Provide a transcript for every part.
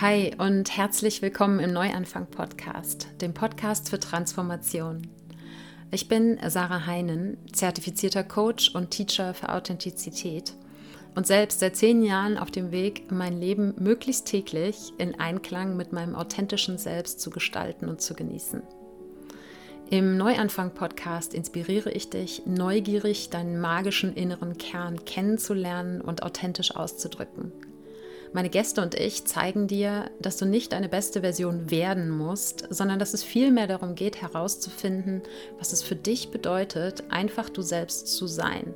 Hi und herzlich willkommen im Neuanfang Podcast, dem Podcast für Transformation. Ich bin Sarah Heinen, zertifizierter Coach und Teacher für Authentizität und selbst seit zehn Jahren auf dem Weg, mein Leben möglichst täglich in Einklang mit meinem authentischen Selbst zu gestalten und zu genießen. Im Neuanfang-Podcast inspiriere ich dich, neugierig deinen magischen inneren Kern kennenzulernen und authentisch auszudrücken – meine Gäste und ich zeigen dir, dass du nicht deine beste Version werden musst, sondern dass es vielmehr darum geht, herauszufinden, was es für dich bedeutet, einfach du selbst zu sein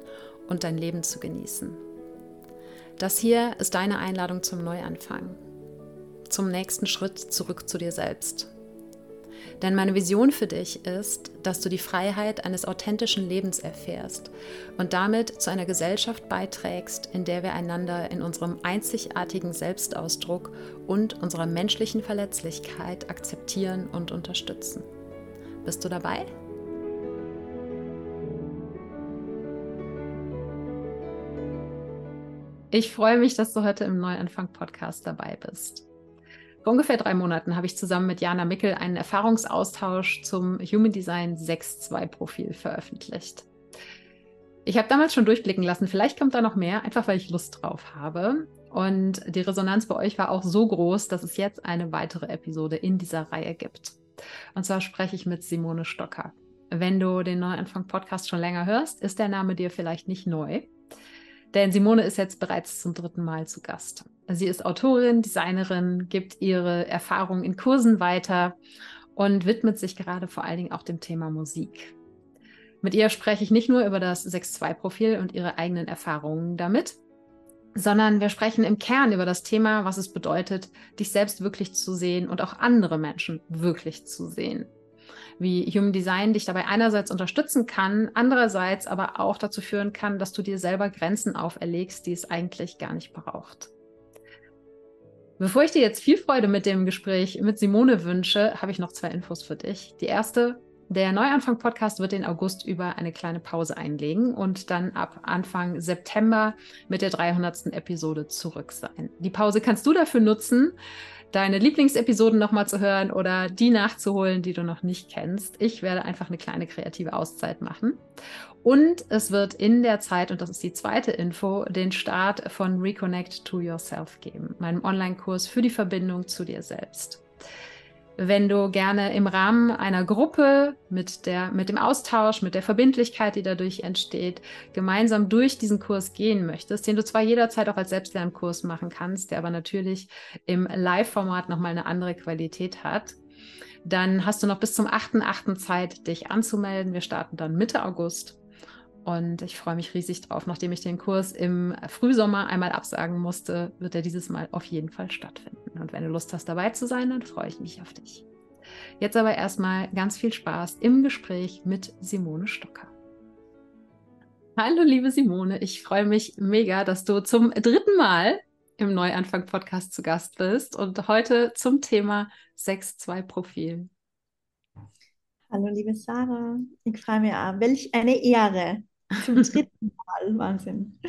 und dein Leben zu genießen. Das hier ist deine Einladung zum Neuanfang, zum nächsten Schritt zurück zu dir selbst. Denn meine Vision für dich ist, dass du die Freiheit eines authentischen Lebens erfährst und damit zu einer Gesellschaft beiträgst, in der wir einander in unserem einzigartigen Selbstausdruck und unserer menschlichen Verletzlichkeit akzeptieren und unterstützen. Bist du dabei? Ich freue mich, dass du heute im Neuanfang-Podcast dabei bist. Vor ungefähr drei Monaten habe ich zusammen mit Jana Mickel einen Erfahrungsaustausch zum Human Design 6.2 Profil veröffentlicht. Ich habe damals schon durchblicken lassen, vielleicht kommt da noch mehr, einfach weil ich Lust drauf habe. Und die Resonanz bei euch war auch so groß, dass es jetzt eine weitere Episode in dieser Reihe gibt. Und zwar spreche ich mit Simone Stocker. Wenn du den Neuanfang-Podcast schon länger hörst, ist der Name dir vielleicht nicht neu. Denn Simone ist jetzt bereits zum dritten Mal zu Gast. Sie ist Autorin, Designerin, gibt ihre Erfahrungen in Kursen weiter und widmet sich gerade vor allen Dingen auch dem Thema Musik. Mit ihr spreche ich nicht nur über das 6.2-Profil und ihre eigenen Erfahrungen damit, sondern wir sprechen im Kern über das Thema, was es bedeutet, dich selbst wirklich zu sehen und auch andere Menschen wirklich zu sehen wie Human Design dich dabei einerseits unterstützen kann, andererseits aber auch dazu führen kann, dass du dir selber Grenzen auferlegst, die es eigentlich gar nicht braucht. Bevor ich dir jetzt viel Freude mit dem Gespräch mit Simone wünsche, habe ich noch zwei Infos für dich. Die erste, der Neuanfang-Podcast wird den August über eine kleine Pause einlegen und dann ab Anfang September mit der 300. Episode zurück sein. Die Pause kannst du dafür nutzen, deine Lieblingsepisoden nochmal zu hören oder die nachzuholen, die du noch nicht kennst. Ich werde einfach eine kleine kreative Auszeit machen. Und es wird in der Zeit, und das ist die zweite Info, den Start von Reconnect to Yourself geben, meinem Online-Kurs für die Verbindung zu dir selbst wenn du gerne im Rahmen einer Gruppe mit, der, mit dem Austausch, mit der Verbindlichkeit, die dadurch entsteht, gemeinsam durch diesen Kurs gehen möchtest, den du zwar jederzeit auch als Selbstlernkurs machen kannst, der aber natürlich im Live-Format nochmal eine andere Qualität hat, dann hast du noch bis zum 8.8. Zeit, dich anzumelden. Wir starten dann Mitte August. Und ich freue mich riesig drauf. Nachdem ich den Kurs im Frühsommer einmal absagen musste, wird er dieses Mal auf jeden Fall stattfinden. Und wenn du Lust hast, dabei zu sein, dann freue ich mich auf dich. Jetzt aber erstmal ganz viel Spaß im Gespräch mit Simone Stocker. Hallo, liebe Simone. Ich freue mich mega, dass du zum dritten Mal im Neuanfang-Podcast zu Gast bist und heute zum Thema 6-2-Profil. Hallo, liebe Sarah. Ich freue mich auch. Welch eine Ehre. Zum dritten Mal. Wahnsinn.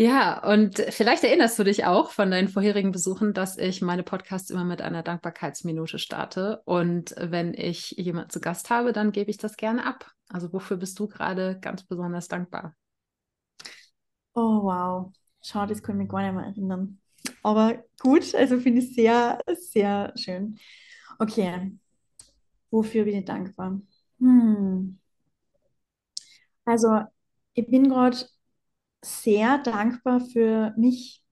Ja, und vielleicht erinnerst du dich auch von deinen vorherigen Besuchen, dass ich meine Podcasts immer mit einer Dankbarkeitsminute starte. Und wenn ich jemanden zu Gast habe, dann gebe ich das gerne ab. Also wofür bist du gerade ganz besonders dankbar? Oh, wow. Schau, das kann ich mich gar nicht mehr erinnern. Aber gut, also finde ich sehr, sehr schön. Okay, wofür bin ich dankbar? Hm. Also, ich bin gerade sehr dankbar für mich,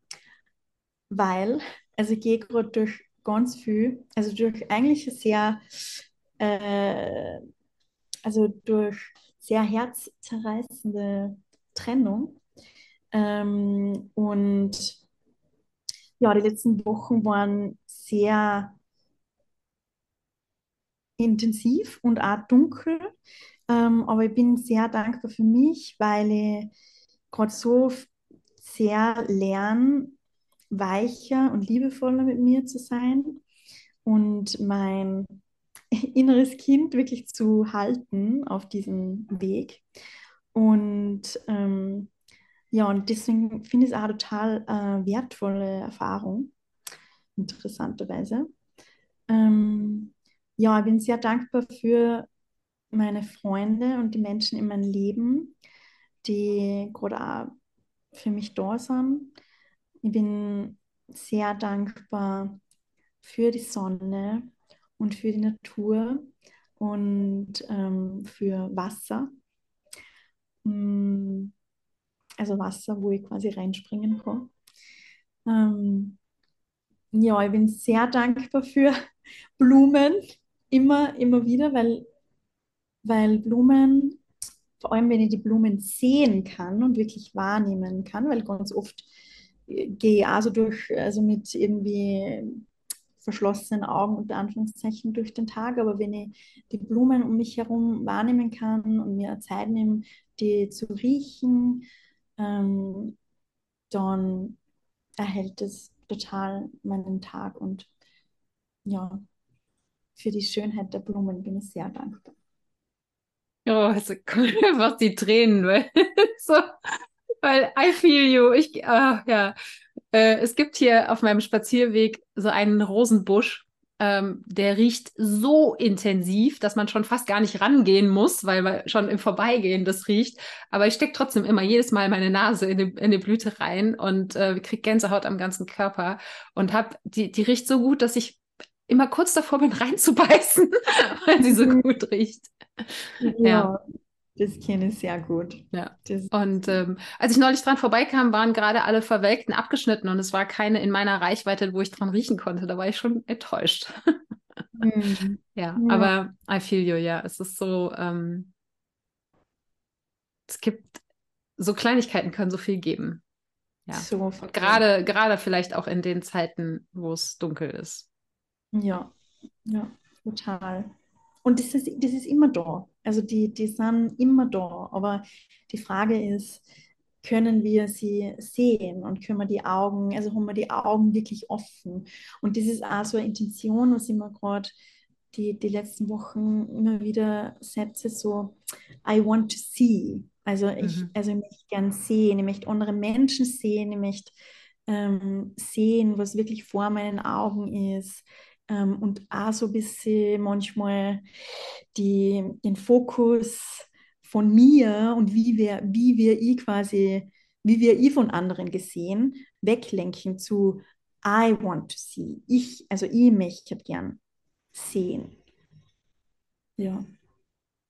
weil, also ich gehe gerade durch ganz viel, also durch eigentlich sehr, äh, also durch sehr herzzerreißende Trennung. Ähm, und ja, die letzten Wochen waren sehr intensiv und auch dunkel. Ähm, aber ich bin sehr dankbar für mich, weil ich gerade so sehr lerne, weicher und liebevoller mit mir zu sein und mein inneres Kind wirklich zu halten auf diesem Weg. Und ähm, ja, und deswegen finde ich es auch total äh, wertvolle Erfahrung. interessanterweise. Ähm, ja, ich bin sehr dankbar für meine Freunde und die Menschen in meinem Leben, die gerade auch für mich da sind. Ich bin sehr dankbar für die Sonne und für die Natur und ähm, für Wasser. Mm, also Wasser, wo ich quasi reinspringen kann. Ähm, ja, ich bin sehr dankbar für Blumen, immer, immer wieder, weil, weil Blumen, vor allem wenn ich die Blumen sehen kann und wirklich wahrnehmen kann, weil ganz oft äh, gehe ich also durch, also mit irgendwie verschlossenen Augen unter Anführungszeichen durch den Tag, aber wenn ich die Blumen um mich herum wahrnehmen kann und mir Zeit nehme, die zu riechen, ähm, dann erhält es total meinen Tag und ja, für die Schönheit der Blumen bin ich sehr dankbar. Oh, also was die Tränen, weil, so, weil I feel you. Ich, uh, ja, äh, es gibt hier auf meinem Spazierweg so einen Rosenbusch, ähm, der riecht so intensiv, dass man schon fast gar nicht rangehen muss, weil man schon im Vorbeigehen das riecht. Aber ich stecke trotzdem immer jedes Mal meine Nase in die, in die Blüte rein und äh, kriege Gänsehaut am ganzen Körper und hab die, die riecht so gut, dass ich immer kurz davor bin, reinzubeißen, weil sie so gut riecht. Ja. ja. Das kenne ich sehr gut. Ja. Das und ähm, als ich neulich dran vorbeikam, waren gerade alle verwelkt und abgeschnitten und es war keine in meiner Reichweite, wo ich dran riechen konnte. Da war ich schon enttäuscht. Mhm. ja, ja, aber I feel you, ja. Es ist so, ähm, es gibt so Kleinigkeiten können so viel geben. Ja. So gerade, gerade vielleicht auch in den Zeiten, wo es dunkel ist. Ja, ja, total. Und das ist, das ist immer da. Also die, die sind immer da. Aber die Frage ist, können wir sie sehen und können wir die Augen, also haben wir die Augen wirklich offen. Und das ist auch so eine Intention, was ich mir gerade die, die letzten Wochen immer wieder setze, so I want to see. Also ich, mhm. also ich möchte gern sehen, ich möchte andere Menschen sehen, ich möchte ähm, sehen, was wirklich vor meinen Augen ist ähm, und auch so ein bisschen manchmal die, den Fokus von mir und wie wir, wie wir ich quasi, wie wir ich von anderen gesehen, weglenken zu I want to see. Ich, also ich möchte gern sehen. Ja.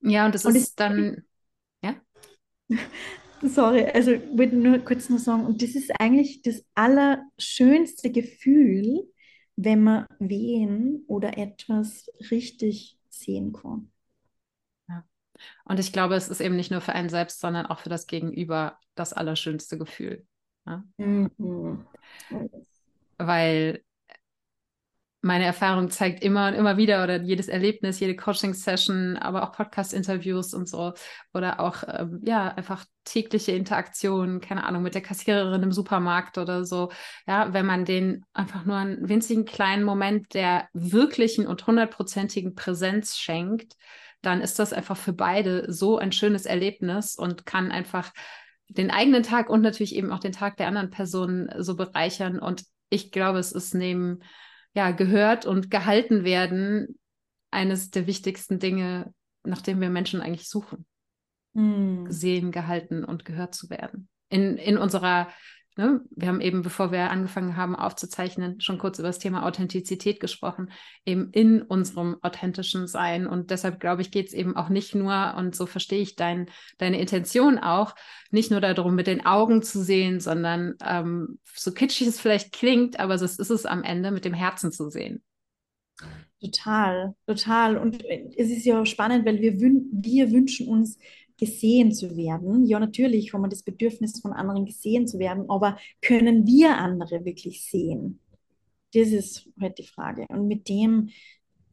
Ja, und das und ist dann, ja? Sorry, also ich wollte nur kurz noch sagen, und das ist eigentlich das allerschönste Gefühl, wenn man wen oder etwas richtig sehen kann. Ja. Und ich glaube, es ist eben nicht nur für einen selbst, sondern auch für das Gegenüber das allerschönste Gefühl. Ja? Mhm. Weil meine Erfahrung zeigt immer und immer wieder oder jedes Erlebnis, jede Coaching-Session, aber auch Podcast-Interviews und so oder auch ähm, ja einfach tägliche Interaktionen, keine Ahnung, mit der Kassiererin im Supermarkt oder so. Ja, wenn man den einfach nur einen winzigen kleinen Moment der wirklichen und hundertprozentigen Präsenz schenkt, dann ist das einfach für beide so ein schönes Erlebnis und kann einfach den eigenen Tag und natürlich eben auch den Tag der anderen Person so bereichern. Und ich glaube, es ist neben ja, gehört und gehalten werden, eines der wichtigsten Dinge, nach dem wir Menschen eigentlich suchen. Mm. Gesehen, gehalten und gehört zu werden. In, in unserer Ne? Wir haben eben, bevor wir angefangen haben aufzuzeichnen, schon kurz über das Thema Authentizität gesprochen, eben in unserem authentischen Sein. Und deshalb glaube ich, geht es eben auch nicht nur, und so verstehe ich dein, deine Intention auch, nicht nur darum, mit den Augen zu sehen, sondern ähm, so kitschig es vielleicht klingt, aber so ist es am Ende, mit dem Herzen zu sehen. Total, total. Und es ist ja auch spannend, weil wir, wir wünschen uns gesehen zu werden. Ja, natürlich haben wir das Bedürfnis von anderen gesehen zu werden, aber können wir andere wirklich sehen? Das ist halt die Frage. Und mit dem,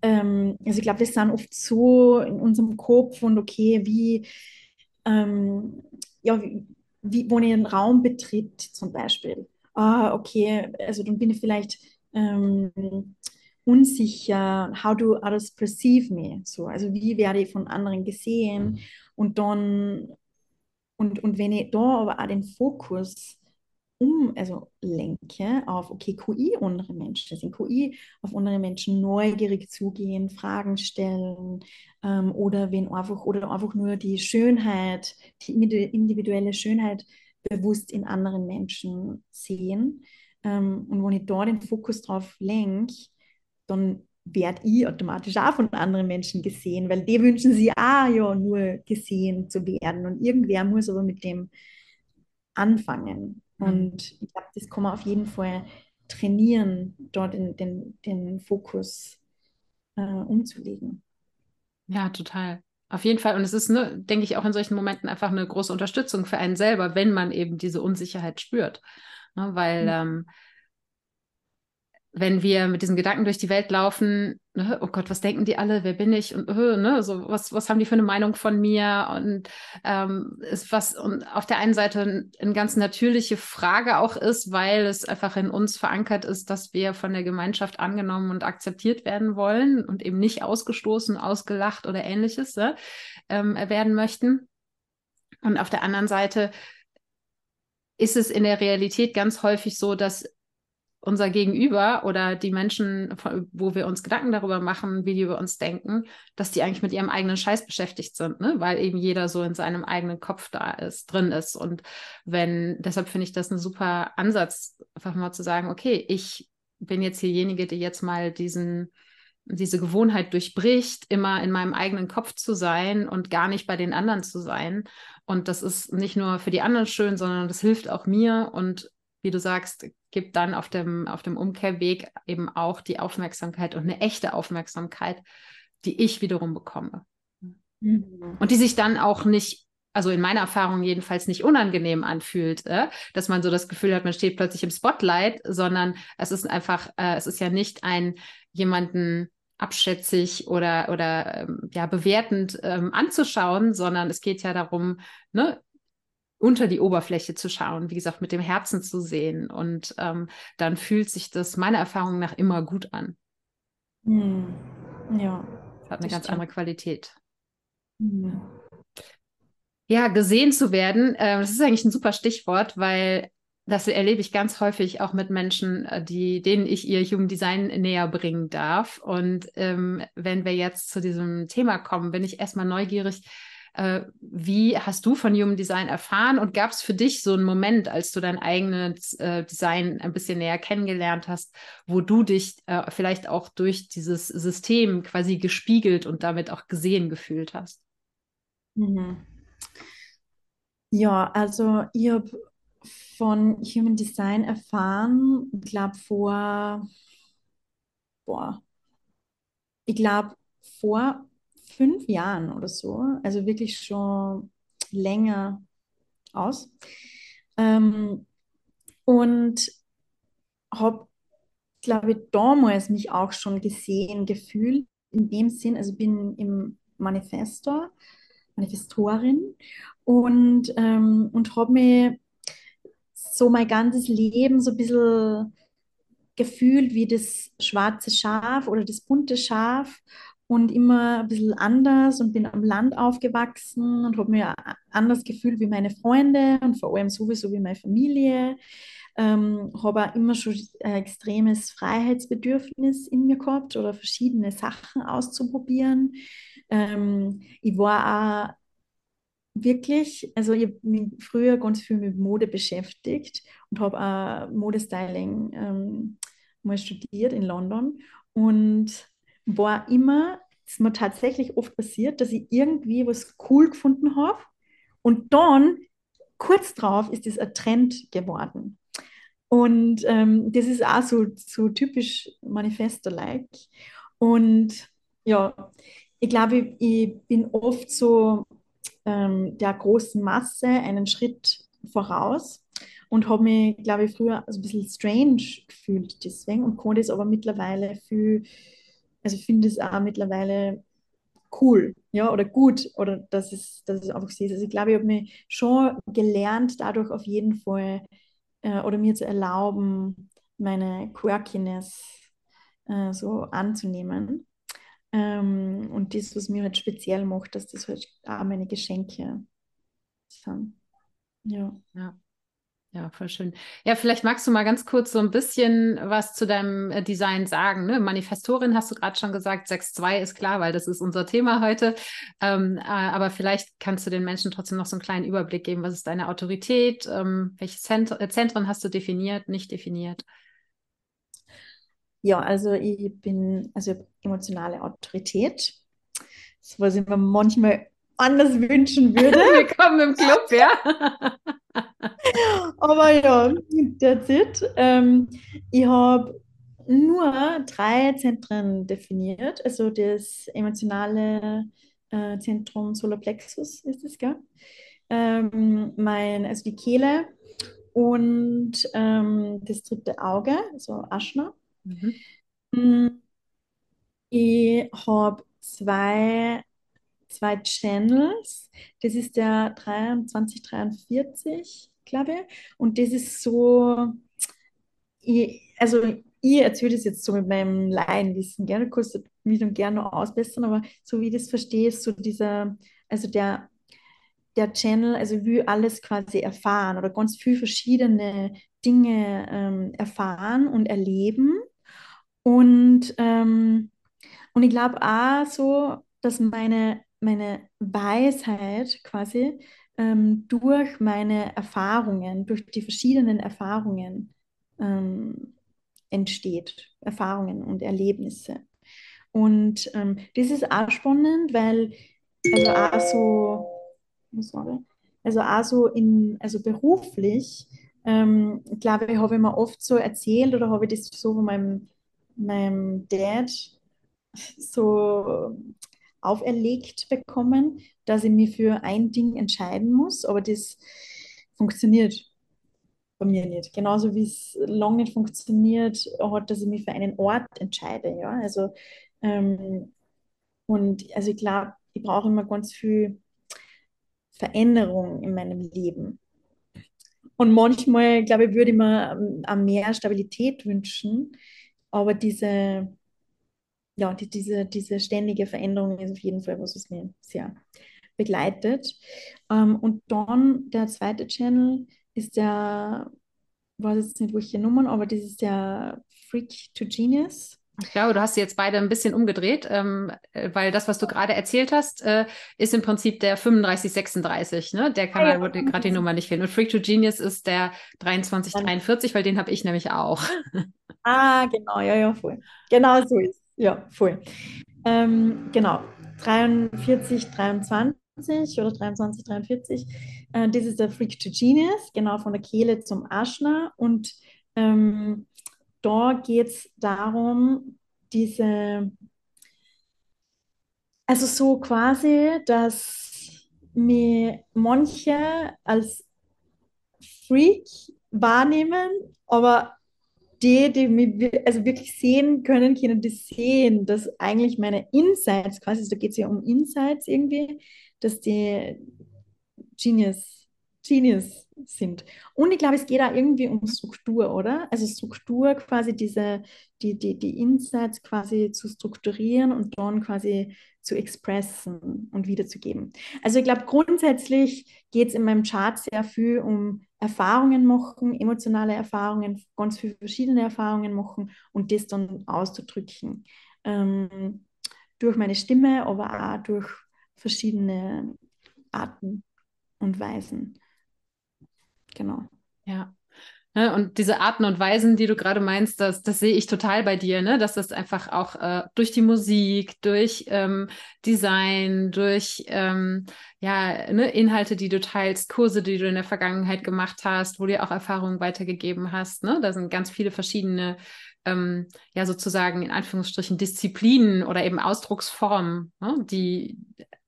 ähm, also ich glaube, wir sind oft so in unserem Kopf und okay, wie, ähm, ja, wie, wie, wo ich einen Raum betritt zum Beispiel. Ah, okay, also dann bin ich vielleicht ähm, unsicher, how do others perceive me? So, also wie werde ich von anderen gesehen? Und dann, und, und wenn ich da aber auch den Fokus um, also lenke auf, okay, QI andere Menschen sind, QI auf andere Menschen neugierig zugehen, Fragen stellen ähm, oder wenn einfach, oder einfach nur die Schönheit, die individuelle Schönheit bewusst in anderen Menschen sehen. Ähm, und wenn ich da den Fokus drauf lenke, dann werde ich automatisch auch von anderen Menschen gesehen, weil die wünschen sich auch ja nur gesehen zu werden. Und irgendwer muss aber mit dem anfangen. Mhm. Und ich glaube, das kann man auf jeden Fall trainieren, dort den, den, den Fokus äh, umzulegen. Ja, total. Auf jeden Fall. Und es ist, ne, denke ich, auch in solchen Momenten einfach eine große Unterstützung für einen selber, wenn man eben diese Unsicherheit spürt. Ne, weil mhm. ähm, wenn wir mit diesen Gedanken durch die Welt laufen, ne, oh Gott, was denken die alle, wer bin ich? Und uh, ne, so was, was haben die für eine Meinung von mir? Und ähm, ist was und auf der einen Seite eine ganz natürliche Frage auch ist, weil es einfach in uns verankert ist, dass wir von der Gemeinschaft angenommen und akzeptiert werden wollen und eben nicht ausgestoßen, ausgelacht oder ähnliches ne, ähm, werden möchten. Und auf der anderen Seite ist es in der Realität ganz häufig so, dass unser Gegenüber oder die Menschen, wo wir uns Gedanken darüber machen, wie die über uns denken, dass die eigentlich mit ihrem eigenen Scheiß beschäftigt sind, ne? weil eben jeder so in seinem eigenen Kopf da ist, drin ist. Und wenn, deshalb finde ich das ein super Ansatz, einfach mal zu sagen, okay, ich bin jetzt hierjenige, die jetzt mal diesen, diese Gewohnheit durchbricht, immer in meinem eigenen Kopf zu sein und gar nicht bei den anderen zu sein. Und das ist nicht nur für die anderen schön, sondern das hilft auch mir und wie du sagst, gibt dann auf dem, auf dem Umkehrweg eben auch die Aufmerksamkeit und eine echte Aufmerksamkeit, die ich wiederum bekomme. Mhm. Und die sich dann auch nicht, also in meiner Erfahrung jedenfalls nicht unangenehm anfühlt, äh? dass man so das Gefühl hat, man steht plötzlich im Spotlight, sondern es ist einfach, äh, es ist ja nicht ein jemanden abschätzig oder, oder ähm, ja, bewertend ähm, anzuschauen, sondern es geht ja darum, ne, unter die Oberfläche zu schauen, wie gesagt, mit dem Herzen zu sehen. Und ähm, dann fühlt sich das meiner Erfahrung nach immer gut an. Hm. Ja. Das hat eine ganz stimmt. andere Qualität. Hm. Ja, gesehen zu werden, äh, das ist eigentlich ein super Stichwort, weil das erlebe ich ganz häufig auch mit Menschen, äh, die, denen ich ihr Human Design näher bringen darf. Und ähm, wenn wir jetzt zu diesem Thema kommen, bin ich erstmal neugierig, wie hast du von Human Design erfahren und gab es für dich so einen Moment, als du dein eigenes äh, Design ein bisschen näher kennengelernt hast, wo du dich äh, vielleicht auch durch dieses System quasi gespiegelt und damit auch gesehen gefühlt hast? Mhm. Ja, also ich habe von Human Design erfahren, ich glaube vor, boah, ich glaube vor fünf Jahren oder so, also wirklich schon länger aus. Ähm, und habe, glaube ich, damals mich auch schon gesehen, gefühlt, in dem Sinn, also bin im Manifestor, Manifestorin und, ähm, und habe mir so mein ganzes Leben so ein bisschen gefühlt wie das schwarze Schaf oder das bunte Schaf und immer ein bisschen anders und bin am Land aufgewachsen und habe mir anders gefühlt wie meine Freunde und vor allem sowieso wie meine Familie. Ähm, habe auch immer schon ein extremes Freiheitsbedürfnis in mir gehabt oder verschiedene Sachen auszuprobieren. Ähm, ich war auch wirklich, also ich habe mich früher ganz viel mit Mode beschäftigt und habe auch Modestyling ähm, mal studiert in London und war immer, es mir tatsächlich oft passiert, dass ich irgendwie was cool gefunden habe und dann kurz drauf ist es ein Trend geworden. Und ähm, das ist auch so, so typisch Manifesto-like. Und ja, ich glaube, ich, bin oft so ähm, der großen Masse einen Schritt voraus und habe mich, glaube ich, früher also ein bisschen strange gefühlt deswegen und konnte es aber mittlerweile viel also ich finde es auch mittlerweile cool, ja, oder gut, oder dass es, dass es einfach so ist. Also ich glaube, ich habe mich schon gelernt, dadurch auf jeden Fall, äh, oder mir zu erlauben, meine Quirkiness äh, so anzunehmen. Ähm, und das, was mir halt speziell macht, dass das halt auch meine Geschenke sind. Ja. ja. Ja, voll schön. Ja, vielleicht magst du mal ganz kurz so ein bisschen was zu deinem äh, Design sagen. Ne? Manifestorin hast du gerade schon gesagt, 6.2 ist klar, weil das ist unser Thema heute. Ähm, äh, aber vielleicht kannst du den Menschen trotzdem noch so einen kleinen Überblick geben. Was ist deine Autorität? Ähm, welche äh, Zentren hast du definiert, nicht definiert? Ja, also ich bin also emotionale Autorität. Das, was ich mir manchmal anders wünschen würde. Willkommen im Club, ja. Aber ja, that's it. Ähm, ich habe nur drei Zentren definiert. Also das emotionale äh, Zentrum Solarplexus ist es, gell? Ähm, mein, also die Kehle und ähm, das dritte Auge, also Aschna. Mhm. Mm, ich habe zwei zwei Channels. Das ist der 2343, glaube ich. Und das ist so, ich, also ich erzähle das jetzt so mit meinem Laienwissen, gerne kostet mich dann gerne noch ausbessern, aber so wie ich das verstehe, ist so dieser, also der, der Channel, also will alles quasi erfahren oder ganz viele verschiedene Dinge ähm, erfahren und erleben. Und, ähm, und ich glaube auch so, dass meine meine Weisheit quasi ähm, durch meine Erfahrungen, durch die verschiedenen Erfahrungen ähm, entsteht. Erfahrungen und Erlebnisse. Und ähm, das ist auch spannend, weil also auch so, sorry, also auch so in, also beruflich, ähm, glaube ich, habe ich mir oft so erzählt oder habe ich das so von meinem, meinem Dad so auferlegt bekommen, dass ich mich für ein Ding entscheiden muss, aber das funktioniert bei mir nicht. Genauso wie es lange nicht funktioniert hat, dass ich mich für einen Ort entscheide. Ja? Also, ähm, und also ich glaube, ich brauche immer ganz viel Veränderung in meinem Leben. Und manchmal, glaube ich, würde ich mir ähm, mehr Stabilität wünschen, aber diese ja, die, diese, diese ständige Veränderung ist auf jeden Fall was, was mir sehr begleitet. Ähm, und dann der zweite Channel ist der, weiß jetzt nicht, welche Nummern, aber das ist der Freak to Genius. Ich glaube, du hast sie jetzt beide ein bisschen umgedreht, ähm, äh, weil das, was du gerade erzählt hast, äh, ist im Prinzip der 3536, ne? Der Kanal, ah, ja. wo gerade die Nummer nicht fehlt. Und Freak to Genius ist der 2343, weil den habe ich nämlich auch. Ah, genau, ja, ja, voll. Genau so ist ja, voll. Ähm, genau, 43, 23 oder 23, 43. Äh, das ist der Freak to Genius, genau von der Kehle zum Aschner. Und ähm, da geht es darum, diese, also so quasi, dass mir manche als Freak wahrnehmen, aber die, die mich also wirklich sehen können, können das sehen, dass eigentlich meine Insights, quasi, da geht es ja um Insights irgendwie, dass die Genius, Genius sind. Und ich glaube, es geht auch irgendwie um Struktur, oder? Also Struktur quasi diese, die, die, die Insights quasi zu strukturieren und dann quasi zu expressen und wiederzugeben. Also ich glaube, grundsätzlich geht es in meinem Chart sehr viel um Erfahrungen machen, emotionale Erfahrungen, ganz viele verschiedene Erfahrungen machen und das dann auszudrücken. Ähm, durch meine Stimme, aber auch durch verschiedene Arten und Weisen. Genau. Ja. Ne, und diese Arten und Weisen, die du gerade meinst, das, das sehe ich total bei dir, ne? dass das einfach auch äh, durch die Musik, durch ähm, Design, durch ähm, ja, ne, Inhalte, die du teilst, Kurse, die du in der Vergangenheit gemacht hast, wo du auch Erfahrungen weitergegeben hast. Ne? Da sind ganz viele verschiedene, ähm, ja, sozusagen in Anführungsstrichen Disziplinen oder eben Ausdrucksformen, ne? die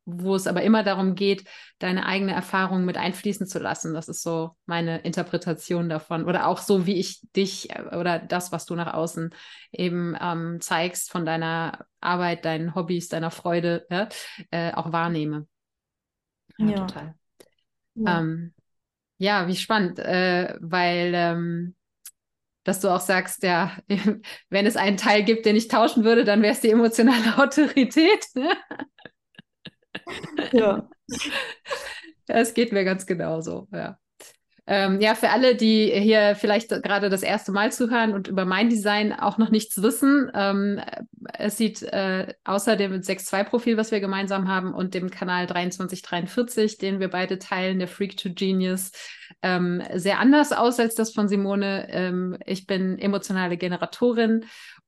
wo es aber immer darum geht, deine eigene Erfahrung mit einfließen zu lassen. Das ist so meine Interpretation davon. Oder auch so, wie ich dich äh, oder das, was du nach außen eben ähm, zeigst, von deiner Arbeit, deinen Hobbys, deiner Freude, ja, äh, auch wahrnehme. Ja, ja. total. Ja. Ähm, ja, wie spannend, äh, weil ähm, dass du auch sagst, ja, wenn es einen Teil gibt, den ich tauschen würde, dann wäre es die emotionale Autorität. ja. Es geht mir ganz genauso, ja. Ähm, ja, für alle, die hier vielleicht gerade das erste Mal zuhören und über mein Design auch noch nichts wissen, ähm, es sieht äh, außer dem 6.2-Profil, was wir gemeinsam haben, und dem Kanal 2343, den wir beide teilen, der Freak to Genius, ähm, sehr anders aus als das von Simone. Ähm, ich bin emotionale Generatorin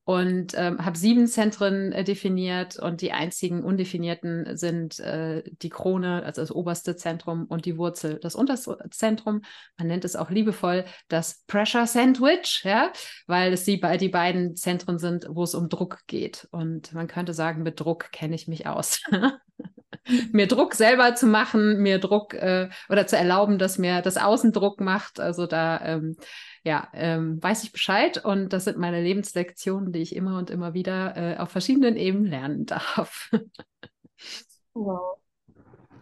und ähm, habe sieben Zentren äh, definiert und die einzigen undefinierten sind äh, die Krone, also das oberste Zentrum und die Wurzel, das unterste Zentrum. Man nennt es auch liebevoll das Pressure Sandwich, ja, weil es die, die beiden Zentren sind, wo es um Druck geht. Und man könnte sagen, mit Druck kenne ich mich aus. mir Druck selber zu machen, mir Druck äh, oder zu erlauben, dass mir das Außen Druck macht. Also da ähm, ja, ähm, weiß ich Bescheid und das sind meine Lebenslektionen, die ich immer und immer wieder äh, auf verschiedenen Ebenen lernen darf. wow.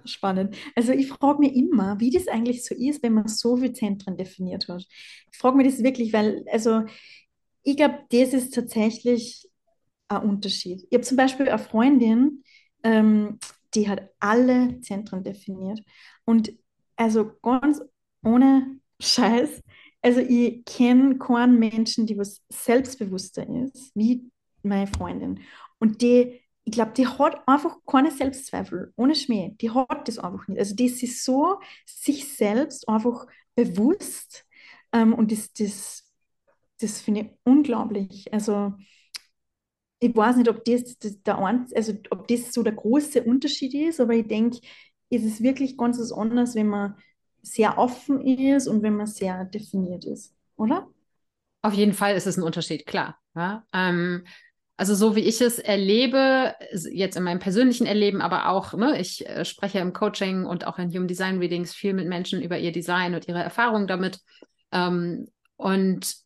Spannend. Also ich frage mich immer, wie das eigentlich so ist, wenn man so viele Zentren definiert hat. Ich frage mich das wirklich, weil, also ich glaube, das ist tatsächlich ein Unterschied. Ich habe zum Beispiel eine Freundin, ähm, die hat alle Zentren definiert. Und also ganz ohne Scheiß, also ich kenne keinen Menschen, die was selbstbewusster ist, wie meine Freundin. Und die, ich glaube, die hat einfach keine Selbstzweifel, ohne Schmäh. Die hat das einfach nicht. Also die ist so sich selbst einfach bewusst. Ähm, und das, das, das finde ich unglaublich. Also ich weiß nicht, ob das, das der also ob das so der große Unterschied ist, aber ich denke, ist es wirklich ganz was anderes, wenn man sehr offen ist und wenn man sehr definiert ist, oder? Auf jeden Fall ist es ein Unterschied, klar. Ja? Ähm, also so wie ich es erlebe, jetzt in meinem persönlichen Erleben, aber auch, ne, ich äh, spreche im Coaching und auch in Human Design Readings viel mit Menschen über ihr Design und ihre Erfahrungen damit. Ähm, und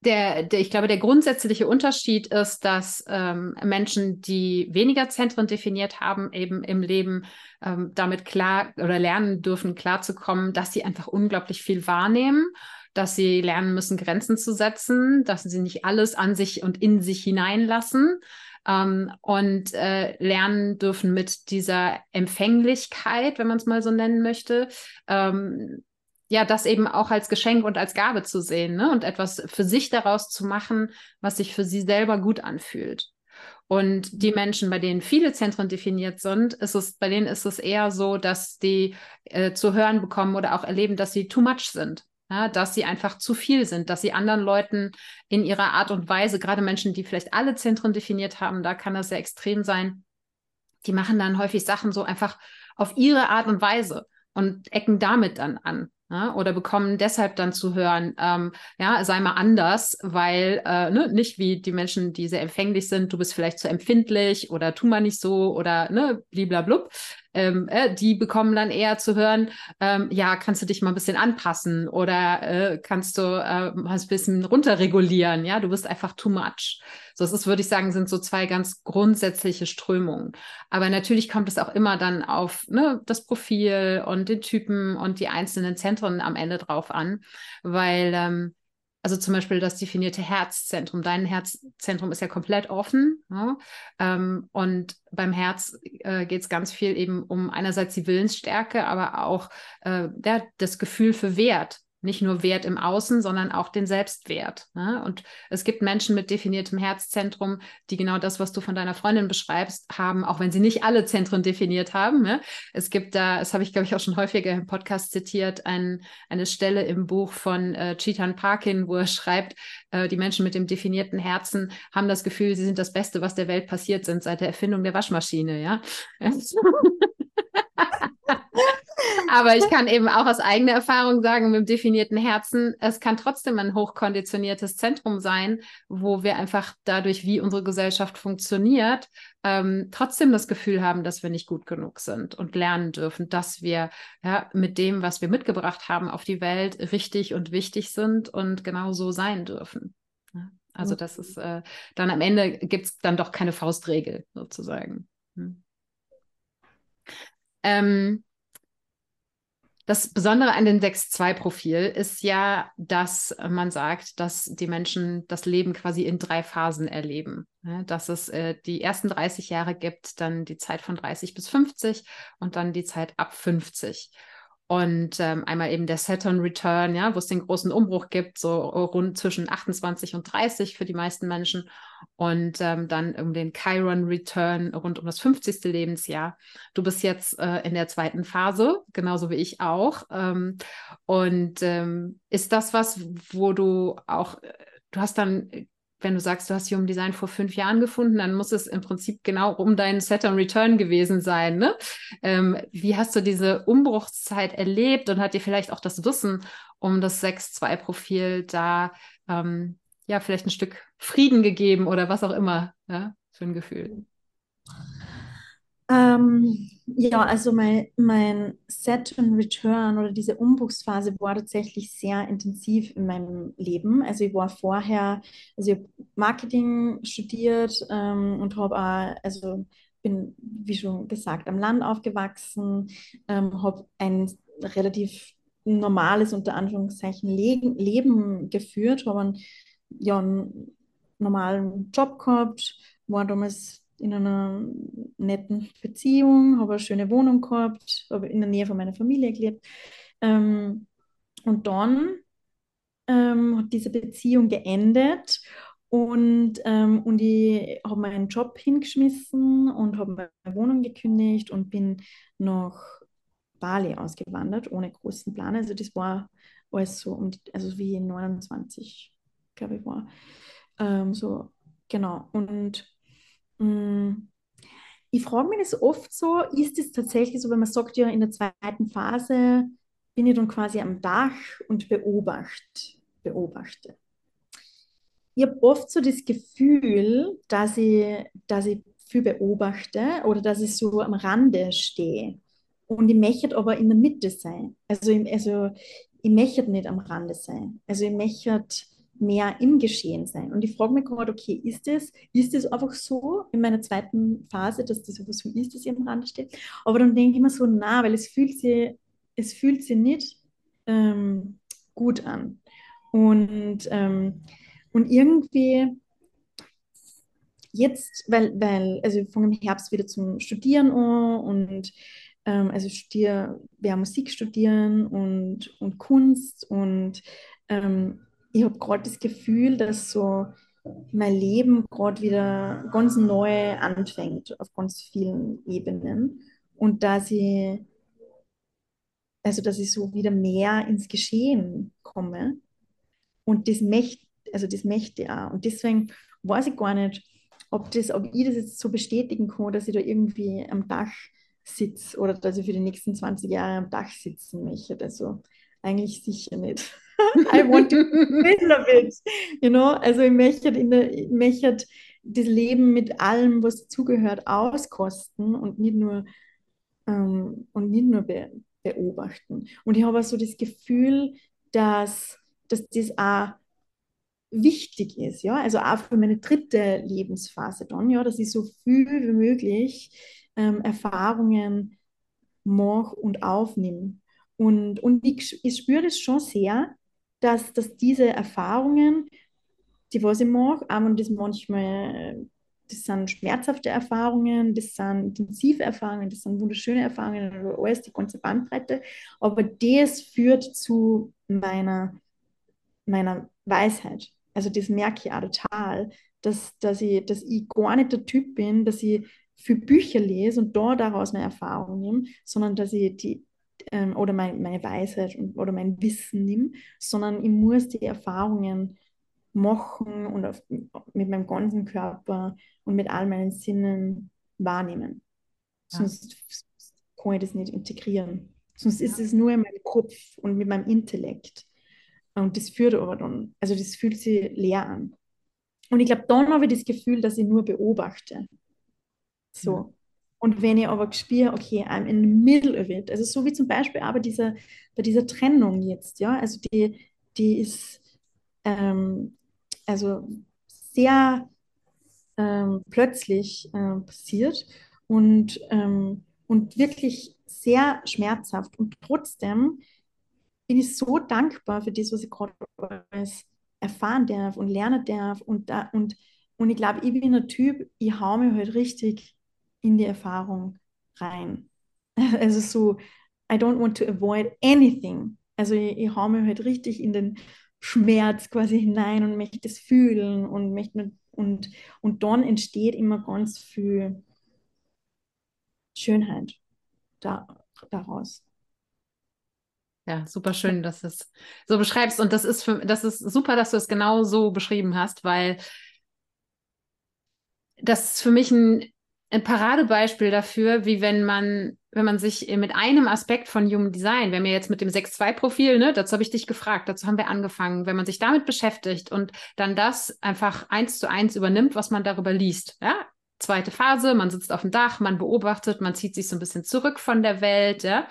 der, der, ich glaube, der grundsätzliche Unterschied ist, dass ähm, Menschen, die weniger Zentren definiert haben, eben im Leben ähm, damit klar oder lernen dürfen, klarzukommen, dass sie einfach unglaublich viel wahrnehmen, dass sie lernen müssen, Grenzen zu setzen, dass sie nicht alles an sich und in sich hineinlassen. Ähm, und äh, lernen dürfen mit dieser Empfänglichkeit, wenn man es mal so nennen möchte, ähm, ja, das eben auch als Geschenk und als Gabe zu sehen ne? und etwas für sich daraus zu machen, was sich für sie selber gut anfühlt. Und die Menschen, bei denen viele Zentren definiert sind, ist es, bei denen ist es eher so, dass die äh, zu hören bekommen oder auch erleben, dass sie too much sind. Ja, dass sie einfach zu viel sind, dass sie anderen Leuten in ihrer Art und Weise, gerade Menschen, die vielleicht alle Zentren definiert haben, da kann das sehr extrem sein, die machen dann häufig Sachen so einfach auf ihre Art und Weise und ecken damit dann an. Ja, oder bekommen deshalb dann zu hören, ähm, ja, sei mal anders, weil äh, ne, nicht wie die Menschen, die sehr empfänglich sind, du bist vielleicht zu empfindlich oder tu mal nicht so oder ne, bliblablub, ähm, äh, die bekommen dann eher zu hören, ähm, ja, kannst du dich mal ein bisschen anpassen oder äh, kannst du äh, mal ein bisschen runterregulieren, ja, du bist einfach too much. So, das ist, würde ich sagen, sind so zwei ganz grundsätzliche Strömungen. Aber natürlich kommt es auch immer dann auf ne, das Profil und den Typen und die einzelnen Zentren am Ende drauf an, weil ähm, also zum Beispiel das definierte Herzzentrum. Dein Herzzentrum ist ja komplett offen. Ne? Ähm, und beim Herz äh, geht es ganz viel eben um einerseits die Willensstärke, aber auch äh, ja, das Gefühl für Wert nicht nur Wert im Außen, sondern auch den Selbstwert. Ne? Und es gibt Menschen mit definiertem Herzzentrum, die genau das, was du von deiner Freundin beschreibst, haben, auch wenn sie nicht alle Zentren definiert haben. Ne? Es gibt da, das habe ich, glaube ich, auch schon häufiger im Podcast zitiert, ein, eine Stelle im Buch von äh, Chetan Parkin, wo er schreibt, äh, die Menschen mit dem definierten Herzen haben das Gefühl, sie sind das Beste, was der Welt passiert sind seit der Erfindung der Waschmaschine. Ja. Aber ich kann eben auch aus eigener Erfahrung sagen, mit dem definierten Herzen, es kann trotzdem ein hochkonditioniertes Zentrum sein, wo wir einfach dadurch, wie unsere Gesellschaft funktioniert, ähm, trotzdem das Gefühl haben, dass wir nicht gut genug sind und lernen dürfen, dass wir ja, mit dem, was wir mitgebracht haben auf die Welt, richtig und wichtig sind und genau so sein dürfen. Ja, also das ist äh, dann am Ende gibt es dann doch keine Faustregel sozusagen. Hm. Ähm, das Besondere an dem 6-2-Profil ist ja, dass man sagt, dass die Menschen das Leben quasi in drei Phasen erleben. Dass es äh, die ersten 30 Jahre gibt, dann die Zeit von 30 bis 50 und dann die Zeit ab 50. Und ähm, einmal eben der Saturn Return, ja, wo es den großen Umbruch gibt, so rund zwischen 28 und 30 für die meisten Menschen. Und ähm, dann um den Chiron Return rund um das 50. Lebensjahr. Du bist jetzt äh, in der zweiten Phase, genauso wie ich auch. Ähm, und ähm, ist das was, wo du auch, äh, du hast dann wenn du sagst, du hast Human Design vor fünf Jahren gefunden, dann muss es im Prinzip genau um deinen Saturn Return gewesen sein. Ne? Ähm, wie hast du diese Umbruchszeit erlebt und hat dir vielleicht auch das Wissen um das 6-2-Profil da ähm, ja vielleicht ein Stück Frieden gegeben oder was auch immer ja, für ein Gefühl? Ähm, ja, also mein, mein Saturn Return oder diese Umbruchsphase war tatsächlich sehr intensiv in meinem Leben. Also ich war vorher, also ich habe Marketing studiert ähm, und habe auch, also bin, wie schon gesagt, am Land aufgewachsen, ähm, habe ein relativ normales, unter Anführungszeichen, Le Leben geführt, habe einen, ja, einen normalen Job gehabt, war damals in einer netten Beziehung, habe eine schöne Wohnung gehabt, habe in der Nähe von meiner Familie gelebt. Ähm, und dann ähm, hat diese Beziehung geendet und, ähm, und ich habe meinen Job hingeschmissen und habe meine Wohnung gekündigt und bin nach Bali ausgewandert, ohne großen Plan. Also das war alles so, um also wie 29, glaube ich, war. Ähm, so, genau. Und. Ich frage mich das oft so, ist es tatsächlich so, wenn man sagt, ja, in der zweiten Phase bin ich dann quasi am Dach und beobachte, beobachte. Ich habe oft so das Gefühl, dass ich, dass ich viel beobachte oder dass ich so am Rande stehe. Und ich möchte aber in der Mitte sein. Also, ich, also ich möchte nicht am Rande sein. Also ich möchte mehr im Geschehen sein. Und ich frage mich gerade, okay, ist es ist es einfach so in meiner zweiten Phase, dass das einfach so ist, dass ich am Rand stehe? Aber dann denke ich mir so, na, weil es fühlt sich, es fühlt sich nicht ähm, gut an. Und, ähm, und irgendwie jetzt, weil, weil, also ich fange im Herbst wieder zum Studieren an und ähm, also studiere, werde Musik studieren und, und Kunst und ähm, ich habe gerade das Gefühl, dass so mein Leben gerade wieder ganz neu anfängt auf ganz vielen Ebenen. Und dass ich also dass ich so wieder mehr ins Geschehen komme. Und das möchte also das möchte ich auch. Und deswegen weiß ich gar nicht ob das ob ich das jetzt so bestätigen kann dass ich da irgendwie am Dach sitze oder dass ich für die nächsten 20 Jahre am Dach sitzen möchte. Also eigentlich sicher nicht I want to be of it. You know? Also ich möchte, in der, ich möchte das Leben mit allem, was dazugehört, auskosten und nicht nur, ähm, und nicht nur be beobachten. Und ich habe auch so das Gefühl, dass, dass das auch wichtig ist, ja, also auch für meine dritte Lebensphase dann, ja, dass ich so viel wie möglich ähm, Erfahrungen mache und aufnehme. Und, und ich, ich spüre das schon sehr, dass, dass diese Erfahrungen, die was ich mache, auch das manchmal, das sind schmerzhafte Erfahrungen, das sind intensive Erfahrungen, das sind wunderschöne Erfahrungen, alles, die ganze Bandbreite, aber das führt zu meiner, meiner Weisheit. Also das merke ich auch total, dass, dass, ich, dass ich gar nicht der Typ bin, dass ich für Bücher lese und da daraus meine Erfahrung nehme, sondern dass ich die ähm, oder mein, meine Weisheit oder mein Wissen nehme, sondern ich muss die Erfahrungen machen und auf, mit meinem ganzen Körper und mit all meinen Sinnen wahrnehmen. Ja. Sonst kann ich das nicht integrieren. Sonst ist es nur in meinem Kopf und mit meinem Intellekt. Und das führt aber dann, also das fühlt sich leer an. Und ich glaube, dann habe ich das Gefühl, dass ich nur beobachte. So. Und wenn ich aber spüre, okay, I'm in the middle of it, also so wie zum Beispiel aber dieser, bei dieser Trennung jetzt, ja, also die, die ist ähm, also sehr ähm, plötzlich ähm, passiert und, ähm, und wirklich sehr schmerzhaft. Und trotzdem bin ich so dankbar für das, was ich gerade erfahren darf und lernen darf. Und, da, und, und ich glaube, ich bin ein Typ, ich hau mir halt richtig in die Erfahrung rein. Also so, I don't want to avoid anything. Also ich, ich hau mir halt richtig in den Schmerz quasi hinein und möchte es fühlen und möchte und, und dann entsteht immer ganz viel Schönheit da, daraus. Ja, super schön, dass du es so beschreibst. Und das ist für, das ist super, dass du es genau so beschrieben hast, weil das für mich ein, ein Paradebeispiel dafür, wie wenn man, wenn man sich mit einem Aspekt von Human Design, wenn wir jetzt mit dem 6.2-Profil, ne, dazu habe ich dich gefragt, dazu haben wir angefangen, wenn man sich damit beschäftigt und dann das einfach eins zu eins übernimmt, was man darüber liest, ja, zweite Phase, man sitzt auf dem Dach, man beobachtet, man zieht sich so ein bisschen zurück von der Welt, ja,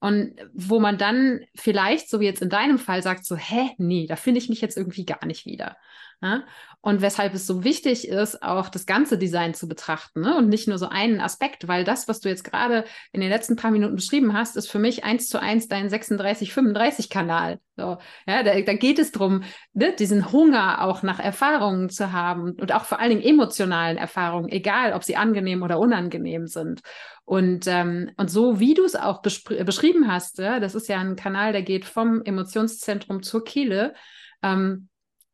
und wo man dann vielleicht, so wie jetzt in deinem Fall, sagt so, hä, nee, da finde ich mich jetzt irgendwie gar nicht wieder. Ja? Und weshalb es so wichtig ist, auch das ganze Design zu betrachten ne? und nicht nur so einen Aspekt, weil das, was du jetzt gerade in den letzten paar Minuten beschrieben hast, ist für mich eins zu eins dein 36-35-Kanal. So, ja, da, da geht es darum, ne, diesen Hunger auch nach Erfahrungen zu haben und auch vor allen Dingen emotionalen Erfahrungen, egal ob sie angenehm oder unangenehm sind. Und, ähm, und so wie du es auch beschrieben hast, ja, das ist ja ein Kanal, der geht vom Emotionszentrum zur Kehle. Ähm,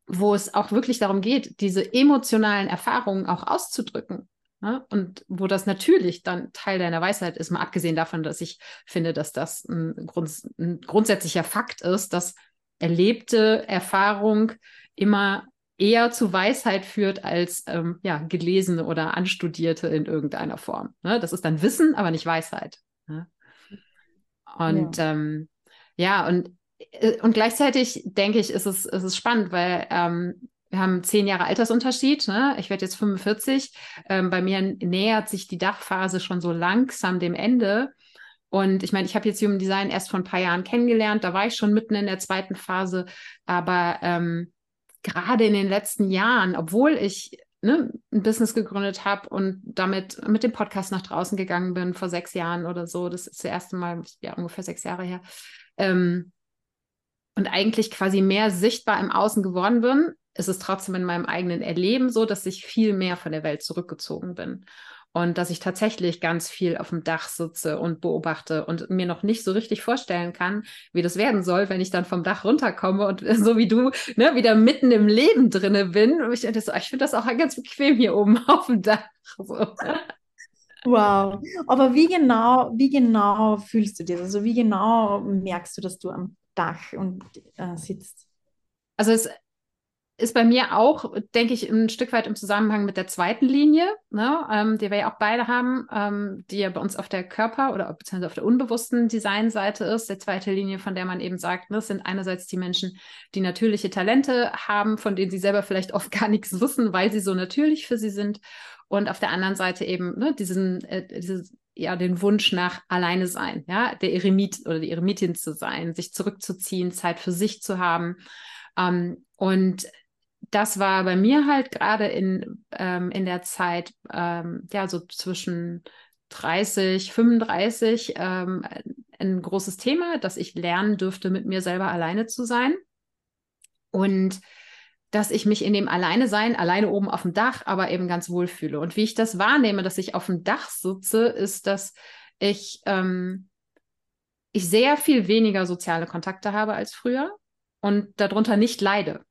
wo es auch wirklich darum geht, diese emotionalen Erfahrungen auch auszudrücken. Ne? Und wo das natürlich dann Teil deiner Weisheit ist, mal abgesehen davon, dass ich finde, dass das ein, Grund, ein grundsätzlicher Fakt ist, dass erlebte Erfahrung immer eher zu Weisheit führt als ähm, ja, gelesene oder anstudierte in irgendeiner Form. Ne? Das ist dann Wissen, aber nicht Weisheit. Ne? Und ja. Ähm, ja, und und gleichzeitig denke ich, ist es, ist es spannend, weil ähm, wir haben zehn Jahre Altersunterschied. Ne? Ich werde jetzt 45. Ähm, bei mir nähert sich die Dachphase schon so langsam dem Ende. Und ich meine, ich habe jetzt Human Design erst vor ein paar Jahren kennengelernt. Da war ich schon mitten in der zweiten Phase. Aber ähm, gerade in den letzten Jahren, obwohl ich ne, ein Business gegründet habe und damit mit dem Podcast nach draußen gegangen bin vor sechs Jahren oder so, das ist das erste Mal, ja, ungefähr sechs Jahre her, ähm, und eigentlich quasi mehr sichtbar im Außen geworden bin, ist es trotzdem in meinem eigenen Erleben so, dass ich viel mehr von der Welt zurückgezogen bin. Und dass ich tatsächlich ganz viel auf dem Dach sitze und beobachte und mir noch nicht so richtig vorstellen kann, wie das werden soll, wenn ich dann vom Dach runterkomme und so wie du ne, wieder mitten im Leben drinne bin. Und ich dachte so, ich finde das auch ganz bequem hier oben auf dem Dach. So. Wow. Aber wie genau, wie genau fühlst du das? Also wie genau merkst du, dass du am Dach und äh, sitzt. Also es ist bei mir auch, denke ich, ein Stück weit im Zusammenhang mit der zweiten Linie, ne, ähm, die wir ja auch beide haben, ähm, die ja bei uns auf der Körper- oder beziehungsweise auf der unbewussten Designseite ist. Der zweite Linie, von der man eben sagt, ne, das sind einerseits die Menschen, die natürliche Talente haben, von denen sie selber vielleicht oft gar nichts wissen, weil sie so natürlich für sie sind. Und auf der anderen Seite eben ne, diesen, äh, dieses ja den Wunsch nach alleine sein, ja, der Eremit oder die Eremitin zu sein, sich zurückzuziehen, Zeit für sich zu haben. Ähm, und das war bei mir halt gerade in, ähm, in der Zeit, ähm, ja, so zwischen 30, 35, ähm, ein großes Thema, dass ich lernen dürfte, mit mir selber alleine zu sein. Und dass ich mich in dem Alleine sein, alleine oben auf dem Dach, aber eben ganz wohl fühle. Und wie ich das wahrnehme, dass ich auf dem Dach sitze, ist, dass ich, ähm, ich sehr viel weniger soziale Kontakte habe als früher und darunter nicht leide.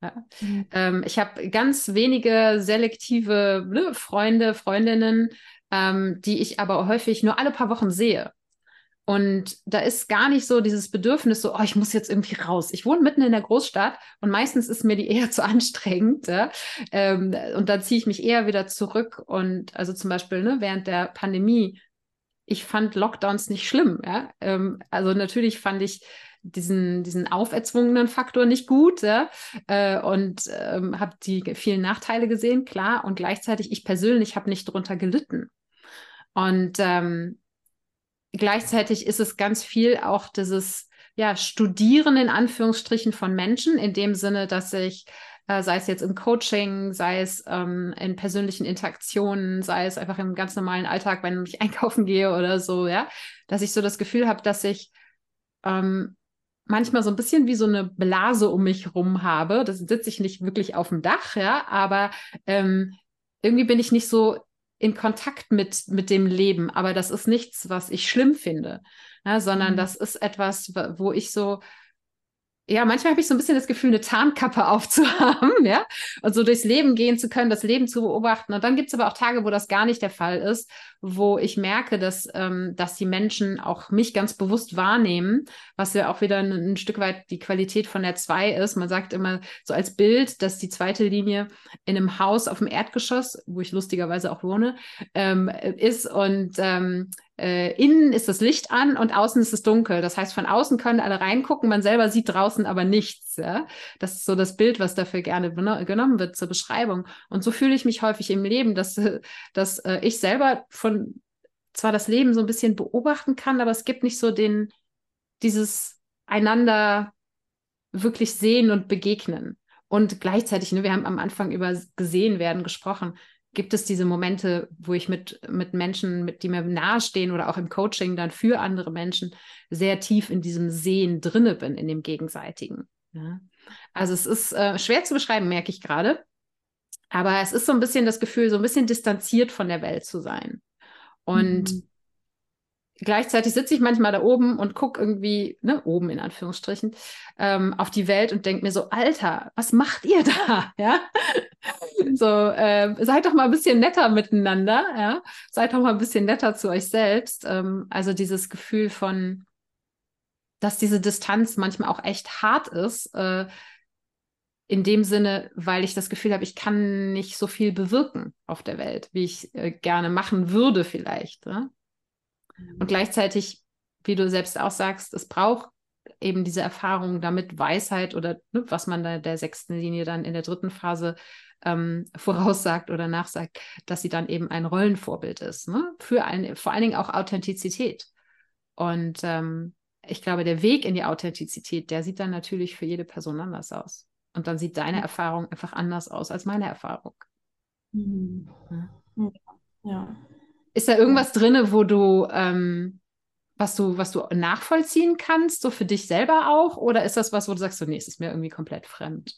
Ja. Mhm. Ähm, ich habe ganz wenige selektive ne, Freunde, Freundinnen, ähm, die ich aber häufig nur alle paar Wochen sehe. Und da ist gar nicht so dieses Bedürfnis, so, oh, ich muss jetzt irgendwie raus. Ich wohne mitten in der Großstadt und meistens ist mir die eher zu anstrengend. Ja? Ähm, und dann ziehe ich mich eher wieder zurück. Und also zum Beispiel ne, während der Pandemie, ich fand Lockdowns nicht schlimm. Ja? Ähm, also natürlich fand ich diesen, diesen auferzwungenen Faktor nicht gut ja? äh, und ähm, habe die vielen Nachteile gesehen, klar. Und gleichzeitig, ich persönlich habe nicht drunter gelitten. Und ähm, gleichzeitig ist es ganz viel auch dieses ja, Studieren in Anführungsstrichen von Menschen, in dem Sinne, dass ich, äh, sei es jetzt im Coaching, sei es ähm, in persönlichen Interaktionen, sei es einfach im ganz normalen Alltag, wenn ich einkaufen gehe oder so, ja, dass ich so das Gefühl habe, dass ich ähm, manchmal so ein bisschen wie so eine Blase um mich rum habe. Das sitze ich nicht wirklich auf dem Dach, ja, aber ähm, irgendwie bin ich nicht so in Kontakt mit, mit dem Leben, aber das ist nichts, was ich schlimm finde. ja, sondern mhm. das ist etwas, wo ich so ja, manchmal habe ich so ein bisschen das Gefühl, eine Tarnkappe aufzuhaben, ja, und so durchs Leben gehen zu können, das Leben zu beobachten. Und dann gibt es aber auch Tage, wo das gar nicht der Fall ist, wo ich merke, dass, ähm, dass die Menschen auch mich ganz bewusst wahrnehmen, was ja auch wieder ein, ein Stück weit die Qualität von der zwei ist. Man sagt immer so als Bild, dass die zweite Linie in einem Haus auf dem Erdgeschoss, wo ich lustigerweise auch wohne, ähm, ist und ähm, äh, innen ist das Licht an und außen ist es dunkel. Das heißt, von außen können alle reingucken, man selber sieht draußen aber nichts. Ja? Das ist so das Bild, was dafür gerne genommen wird zur Beschreibung. Und so fühle ich mich häufig im Leben, dass, dass äh, ich selber von zwar das Leben so ein bisschen beobachten kann, aber es gibt nicht so den, dieses einander wirklich sehen und begegnen. Und gleichzeitig, ne, wir haben am Anfang über gesehen werden gesprochen gibt es diese Momente, wo ich mit, mit Menschen, mit, die mir nahestehen oder auch im Coaching dann für andere Menschen sehr tief in diesem Sehen drinne bin, in dem Gegenseitigen. Ja. Also es ist äh, schwer zu beschreiben, merke ich gerade. Aber es ist so ein bisschen das Gefühl, so ein bisschen distanziert von der Welt zu sein. Und mhm gleichzeitig sitze ich manchmal da oben und gucke irgendwie, ne, oben in Anführungsstrichen, ähm, auf die Welt und denke mir so, Alter, was macht ihr da? Ja? so, äh, seid doch mal ein bisschen netter miteinander, ja. Seid doch mal ein bisschen netter zu euch selbst. Ähm, also dieses Gefühl von, dass diese Distanz manchmal auch echt hart ist, äh, in dem Sinne, weil ich das Gefühl habe, ich kann nicht so viel bewirken auf der Welt, wie ich äh, gerne machen würde vielleicht. Ja? Und gleichzeitig, wie du selbst auch sagst, es braucht eben diese Erfahrung damit Weisheit oder ne, was man da der sechsten Linie dann in der dritten Phase ähm, voraussagt oder nachsagt, dass sie dann eben ein Rollenvorbild ist, ne? für ein, vor allen Dingen auch Authentizität. Und ähm, ich glaube, der Weg in die Authentizität, der sieht dann natürlich für jede Person anders aus. Und dann sieht deine Erfahrung einfach anders aus als meine Erfahrung. Mhm. Ja. ja. Ist da irgendwas drin, wo du, ähm, was du, was du nachvollziehen kannst, so für dich selber auch? Oder ist das was, wo du sagst, so, nee, es ist mir irgendwie komplett fremd?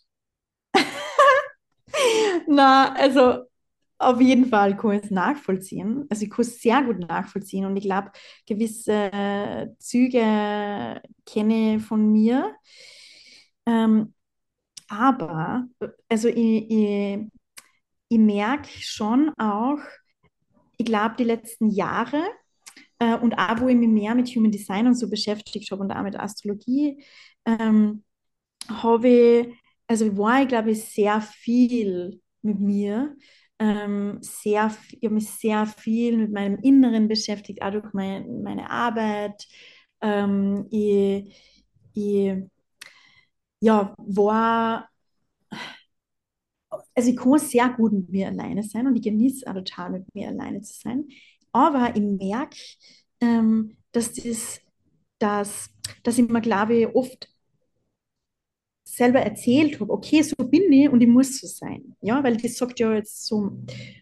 Na, also auf jeden Fall kann ich es nachvollziehen. Also ich kann es sehr gut nachvollziehen und ich glaube, gewisse Züge kenne ich von mir. Ähm, aber, also ich, ich, ich merke schon auch, ich glaube, die letzten Jahre äh, und auch, wo ich mich mehr mit Human Design und so beschäftigt habe und auch mit Astrologie, ähm, habe ich, also war ich, glaube ich, sehr viel mit mir. Ähm, sehr, ich habe mich sehr viel mit meinem Inneren beschäftigt, auch durch mein, meine Arbeit. Ähm, ich, ich ja, war also ich kann sehr gut mit mir alleine sein und ich genieße auch total mit mir alleine zu sein. Aber ich merke, ähm, dass, das, dass, dass ich mir, glaube ich, oft selber erzählt habe, okay, so bin ich und ich muss so sein. Ja, weil das sagt ja jetzt so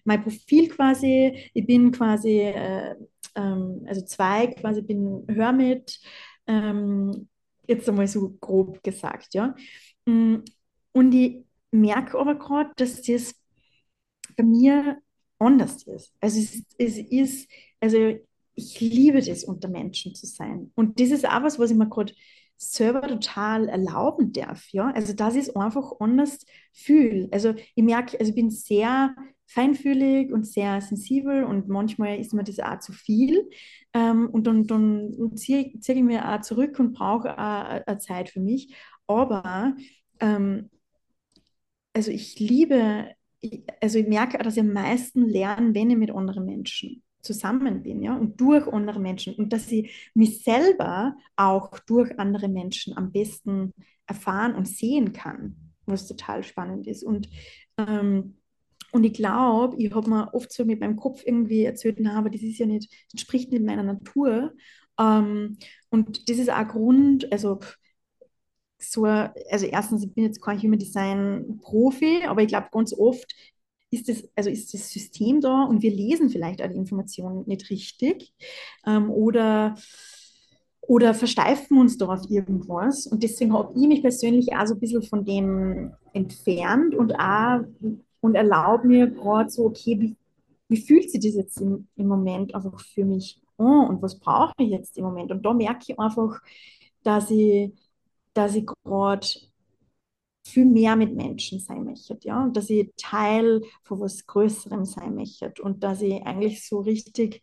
mein Profil quasi, ich bin quasi, äh, ähm, also zwei, quasi bin Hörmit, ähm, jetzt einmal so grob gesagt, ja. Mm, und ich merke aber gerade, dass das bei mir anders ist. Also es, es ist, also ich liebe das, unter Menschen zu sein. Und das ist auch was, was ich mir gerade selber total erlauben darf, ja. Also dass ich es einfach anders fühle. Also ich merke, also ich bin sehr feinfühlig und sehr sensibel und manchmal ist mir das auch zu viel. Ähm, und dann, dann ziehe, ziehe ich mir auch zurück und brauche auch eine Zeit für mich. Aber ähm, also ich liebe, also ich merke, dass ich am meisten lerne, wenn ich mit anderen Menschen zusammen bin, ja, und durch andere Menschen und dass ich mich selber auch durch andere Menschen am besten erfahren und sehen kann, was total spannend ist. Und, ähm, und ich glaube, ich habe mir oft so mit meinem Kopf irgendwie erzählt, na, aber das ist ja nicht, das entspricht nicht meiner Natur. Ähm, und das ist auch Grund, also so, also erstens, ich bin jetzt kein Human Design Profi, aber ich glaube, ganz oft ist das, also ist das System da und wir lesen vielleicht auch die Informationen nicht richtig ähm, oder, oder versteifen uns da auf irgendwas. Und deswegen habe ich mich persönlich auch so ein bisschen von dem entfernt und auch und erlaube mir gerade so, okay, wie, wie fühlt sich das jetzt im, im Moment einfach für mich oh, und was brauche ich jetzt im Moment? Und da merke ich einfach, dass ich, dass ich gerade viel mehr mit Menschen sein möchte, ja, und dass ich Teil von was Größerem sein möchte und dass ich eigentlich so richtig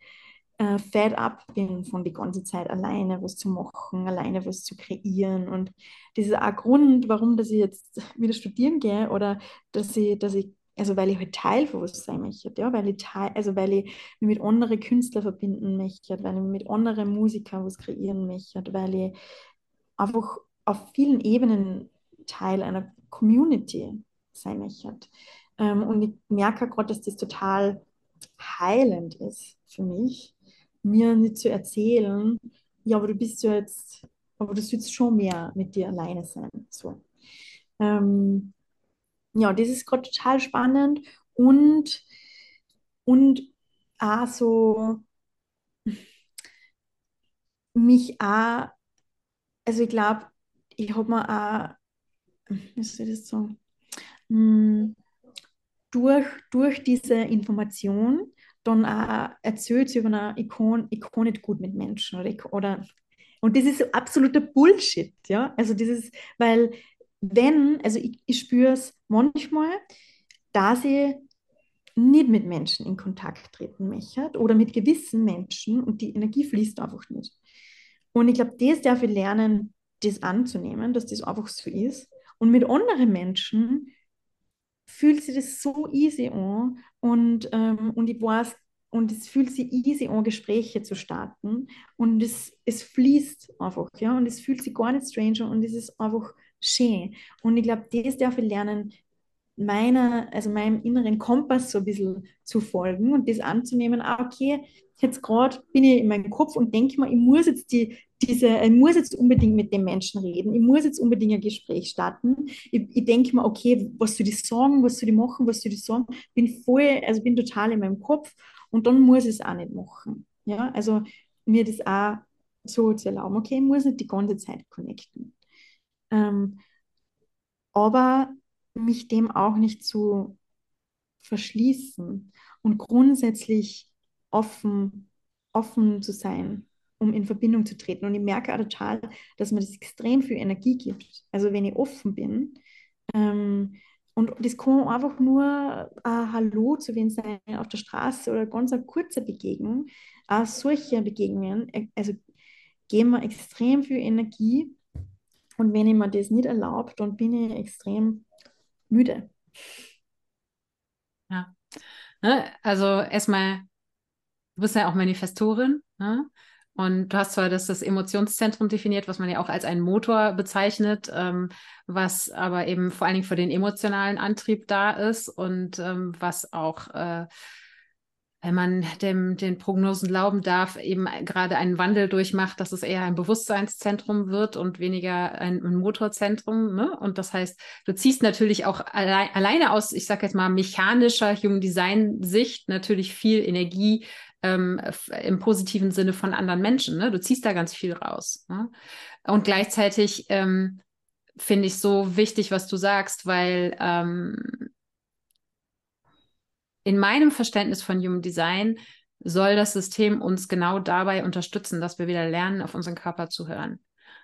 äh, fed up bin von die ganze Zeit alleine was zu machen, alleine was zu kreieren. Und das ist auch Grund, warum dass ich jetzt wieder studieren gehe oder dass ich, dass ich also weil ich halt Teil von was sein möchte, ja, weil ich Teil, also weil ich mich mit anderen Künstlern verbinden möchte, weil ich mit anderen Musikern was kreieren möchte, weil ich einfach auf vielen Ebenen Teil einer Community sein möchte. Ähm, und ich merke gerade, dass das total heilend ist für mich, mir nicht zu erzählen, ja, aber du bist ja jetzt, aber du sollst schon mehr mit dir alleine sein. So. Ähm, ja, das ist gerade total spannend und, und auch so mich auch, also ich glaube, ich habe mir auch, wie soll ich das sagen, hm, durch, durch diese Information dann auch erzählt sie über eine Ikon, ich kann nicht gut mit Menschen oder, oder und das ist absoluter Bullshit, ja. Also dieses, weil wenn, also ich, ich spüre es manchmal, dass ich nicht mit Menschen in Kontakt treten möchte oder mit gewissen Menschen und die Energie fließt einfach nicht. Und ich glaube, das darf ich lernen, das anzunehmen, dass das einfach so ist. Und mit anderen Menschen fühlt sich das so easy an und, ähm, und ich weiß, und es fühlt sich easy an, Gespräche zu starten und es, es fließt einfach, ja, und es fühlt sich gar nicht strange und es ist einfach schön. Und ich glaube, das darf ich lernen, meiner, also meinem inneren Kompass so ein bisschen zu folgen und das anzunehmen, ah, okay, jetzt gerade bin ich in meinem Kopf und denke mir, ich muss jetzt die, diese, ich muss jetzt unbedingt mit dem Menschen reden, ich muss jetzt unbedingt ein Gespräch starten. Ich, ich denke mir, okay, was soll ich sagen, was soll ich machen, was soll ich sagen, bin voll, also bin total in meinem Kopf und dann muss ich es auch nicht machen. Ja, also mir das auch so zu erlauben, okay, ich muss nicht die ganze Zeit connecten. Ähm, aber mich dem auch nicht zu verschließen und grundsätzlich offen, offen zu sein, um in Verbindung zu treten. Und ich merke auch total, dass mir das extrem viel Energie gibt. Also wenn ich offen bin, ähm, und das kann einfach nur ein Hallo zu wem sein auf der Straße oder ganz eine kurze Begegnung. Auch solche Begegnungen, äh, also geben mir extrem viel Energie. Und wenn ich mir das nicht erlaube, dann bin ich extrem müde. Ja. Ne, also erstmal, du bist ja auch Manifestorin. Ne? Und du hast zwar das, das Emotionszentrum definiert, was man ja auch als einen Motor bezeichnet, ähm, was aber eben vor allen Dingen für den emotionalen Antrieb da ist und ähm, was auch äh, wenn man dem, den Prognosen glauben darf, eben gerade einen Wandel durchmacht, dass es eher ein Bewusstseinszentrum wird und weniger ein, ein Motorzentrum. Ne? Und das heißt, du ziehst natürlich auch allein, alleine aus, ich sage jetzt mal, mechanischer Human Design Sicht natürlich viel Energie ähm, im positiven Sinne von anderen Menschen. Ne? Du ziehst da ganz viel raus. Ne? Und gleichzeitig ähm, finde ich so wichtig, was du sagst, weil ähm, in meinem Verständnis von Human Design soll das System uns genau dabei unterstützen, dass wir wieder lernen, auf unseren Körper zu hören.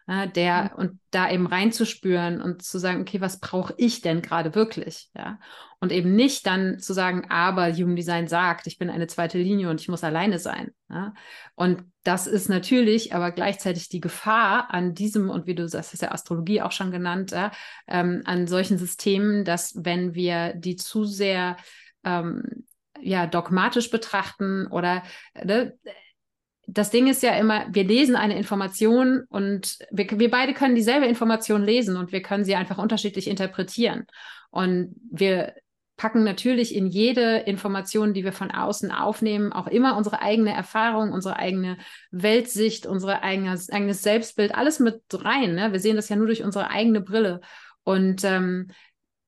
Ja, der und da eben reinzuspüren und zu sagen, okay, was brauche ich denn gerade wirklich? Ja, und eben nicht dann zu sagen, aber Human Design sagt, ich bin eine zweite Linie und ich muss alleine sein. Ja, und das ist natürlich aber gleichzeitig die Gefahr an diesem, und wie du sagst, ist ja Astrologie auch schon genannt, ja, ähm, an solchen Systemen, dass wenn wir die zu sehr ähm, ja, dogmatisch betrachten oder ne, das Ding ist ja immer, wir lesen eine Information und wir, wir beide können dieselbe Information lesen und wir können sie einfach unterschiedlich interpretieren. Und wir packen natürlich in jede Information, die wir von außen aufnehmen, auch immer unsere eigene Erfahrung, unsere eigene Weltsicht, unser eigenes, eigenes Selbstbild, alles mit rein. Ne? Wir sehen das ja nur durch unsere eigene Brille. Und ähm,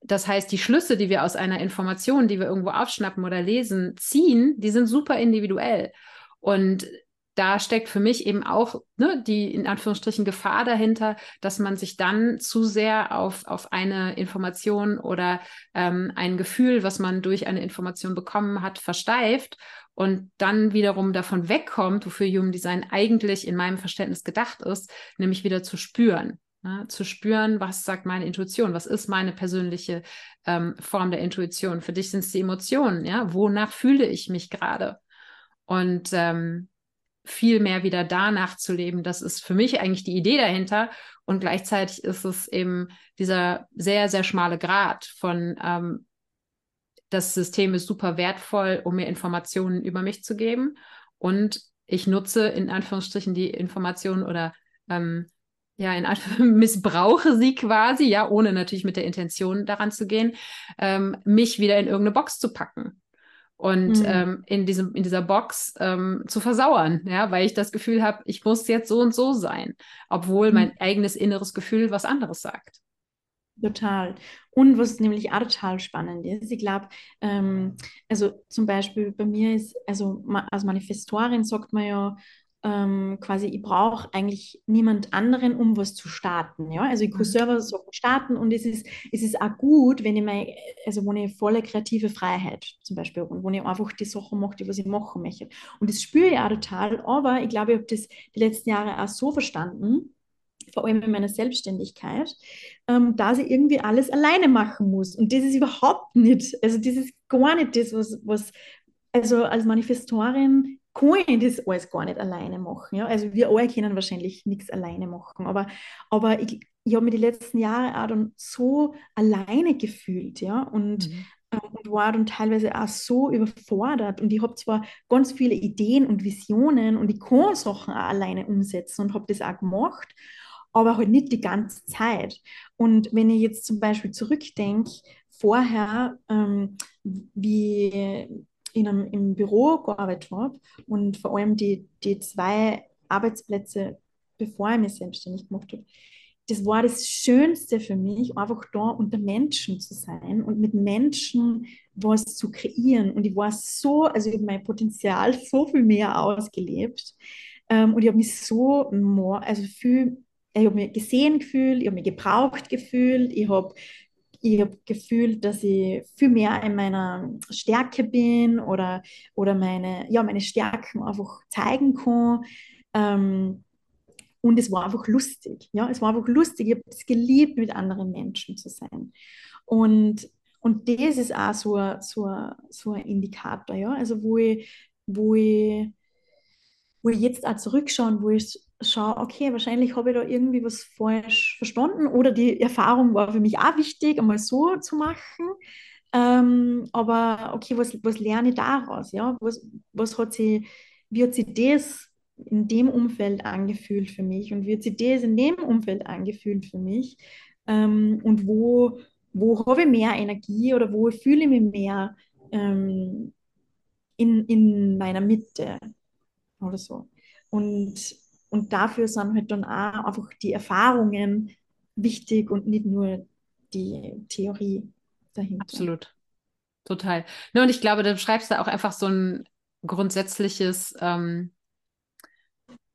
das heißt, die Schlüsse, die wir aus einer Information, die wir irgendwo aufschnappen oder lesen, ziehen, die sind super individuell. Und da steckt für mich eben auch ne, die in Anführungsstrichen Gefahr dahinter, dass man sich dann zu sehr auf, auf eine Information oder ähm, ein Gefühl, was man durch eine Information bekommen hat, versteift und dann wiederum davon wegkommt, wofür Human Design eigentlich in meinem Verständnis gedacht ist, nämlich wieder zu spüren. Ne? Zu spüren, was sagt meine Intuition, was ist meine persönliche ähm, Form der Intuition. Für dich sind es die Emotionen, ja, wonach fühle ich mich gerade? Und ähm, viel mehr wieder danach zu leben. Das ist für mich eigentlich die Idee dahinter. Und gleichzeitig ist es eben dieser sehr, sehr schmale Grad von, ähm, das System ist super wertvoll, um mir Informationen über mich zu geben. Und ich nutze in Anführungsstrichen die Informationen oder ähm, ja, in missbrauche sie quasi, ja, ohne natürlich mit der Intention daran zu gehen, ähm, mich wieder in irgendeine Box zu packen und mhm. ähm, in, diesem, in dieser Box ähm, zu versauern, ja, weil ich das Gefühl habe, ich muss jetzt so und so sein, obwohl mhm. mein eigenes inneres Gefühl was anderes sagt. Total. Und was nämlich auch total spannend ist, ich glaube, ähm, also zum Beispiel bei mir ist, also als Manifestorin sagt man ja, ähm, quasi, ich brauche eigentlich niemand anderen, um was zu starten. Ja? Also ich kann mhm. selber so starten und es ist, es ist auch gut, wenn ich meine, also wo ich volle kreative Freiheit zum Beispiel und wo ich einfach die Sachen mache, die was ich machen möchte. Und das spüre ich auch total, aber ich glaube, ich habe das die letzten Jahre auch so verstanden, vor allem in meiner Selbstständigkeit, ähm, dass ich irgendwie alles alleine machen muss. Und das ist überhaupt nicht, also das ist gar nicht das, was, was also als Manifestorin kann ich das alles gar nicht alleine machen. Ja? Also wir alle können wahrscheinlich nichts alleine machen, aber, aber ich, ich habe mich die letzten Jahre auch dann so alleine gefühlt, ja, und, mhm. ähm, und war dann teilweise auch so überfordert und ich habe zwar ganz viele Ideen und Visionen und ich kann Sachen auch alleine umsetzen und habe das auch gemacht, aber halt nicht die ganze Zeit. Und wenn ich jetzt zum Beispiel zurückdenke, vorher, ähm, wie in einem, im Büro gearbeitet habe und vor allem die, die zwei Arbeitsplätze, bevor ich mich selbstständig gemacht habe, das war das Schönste für mich, einfach da unter Menschen zu sein und mit Menschen was zu kreieren. Und ich war so, also ich habe mein Potenzial so viel mehr ausgelebt. Ähm, und ich habe mich so, also viel, ich habe mich gesehen gefühlt, ich habe mich gebraucht gefühlt, ich habe ich habe gefühlt, dass ich viel mehr in meiner Stärke bin oder, oder meine, ja, meine Stärken einfach zeigen kann. Ähm, und es war einfach lustig. Ja, es war einfach lustig. Ich habe es geliebt, mit anderen Menschen zu sein. Und, und das ist auch so, so, so ein Indikator, ja. Also wo ich, wo ich, wo ich jetzt auch zurückschaue, wo ich schaue, okay, wahrscheinlich habe ich da irgendwie was falsch verstanden oder die Erfahrung war für mich auch wichtig, einmal so zu machen. Ähm, aber okay, was, was lerne ich daraus? Ja? Was, was hat sie, wie hat sich das in dem Umfeld angefühlt für mich und wie hat sich das in dem Umfeld angefühlt für mich? Ähm, und wo, wo habe ich mehr Energie oder wo fühle ich mich mehr ähm, in, in meiner Mitte oder so. Und und dafür sind halt dann auch einfach die Erfahrungen wichtig und nicht nur die Theorie dahinter. Absolut. Total. Ne, und ich glaube, du schreibst da auch einfach so ein grundsätzliches ähm,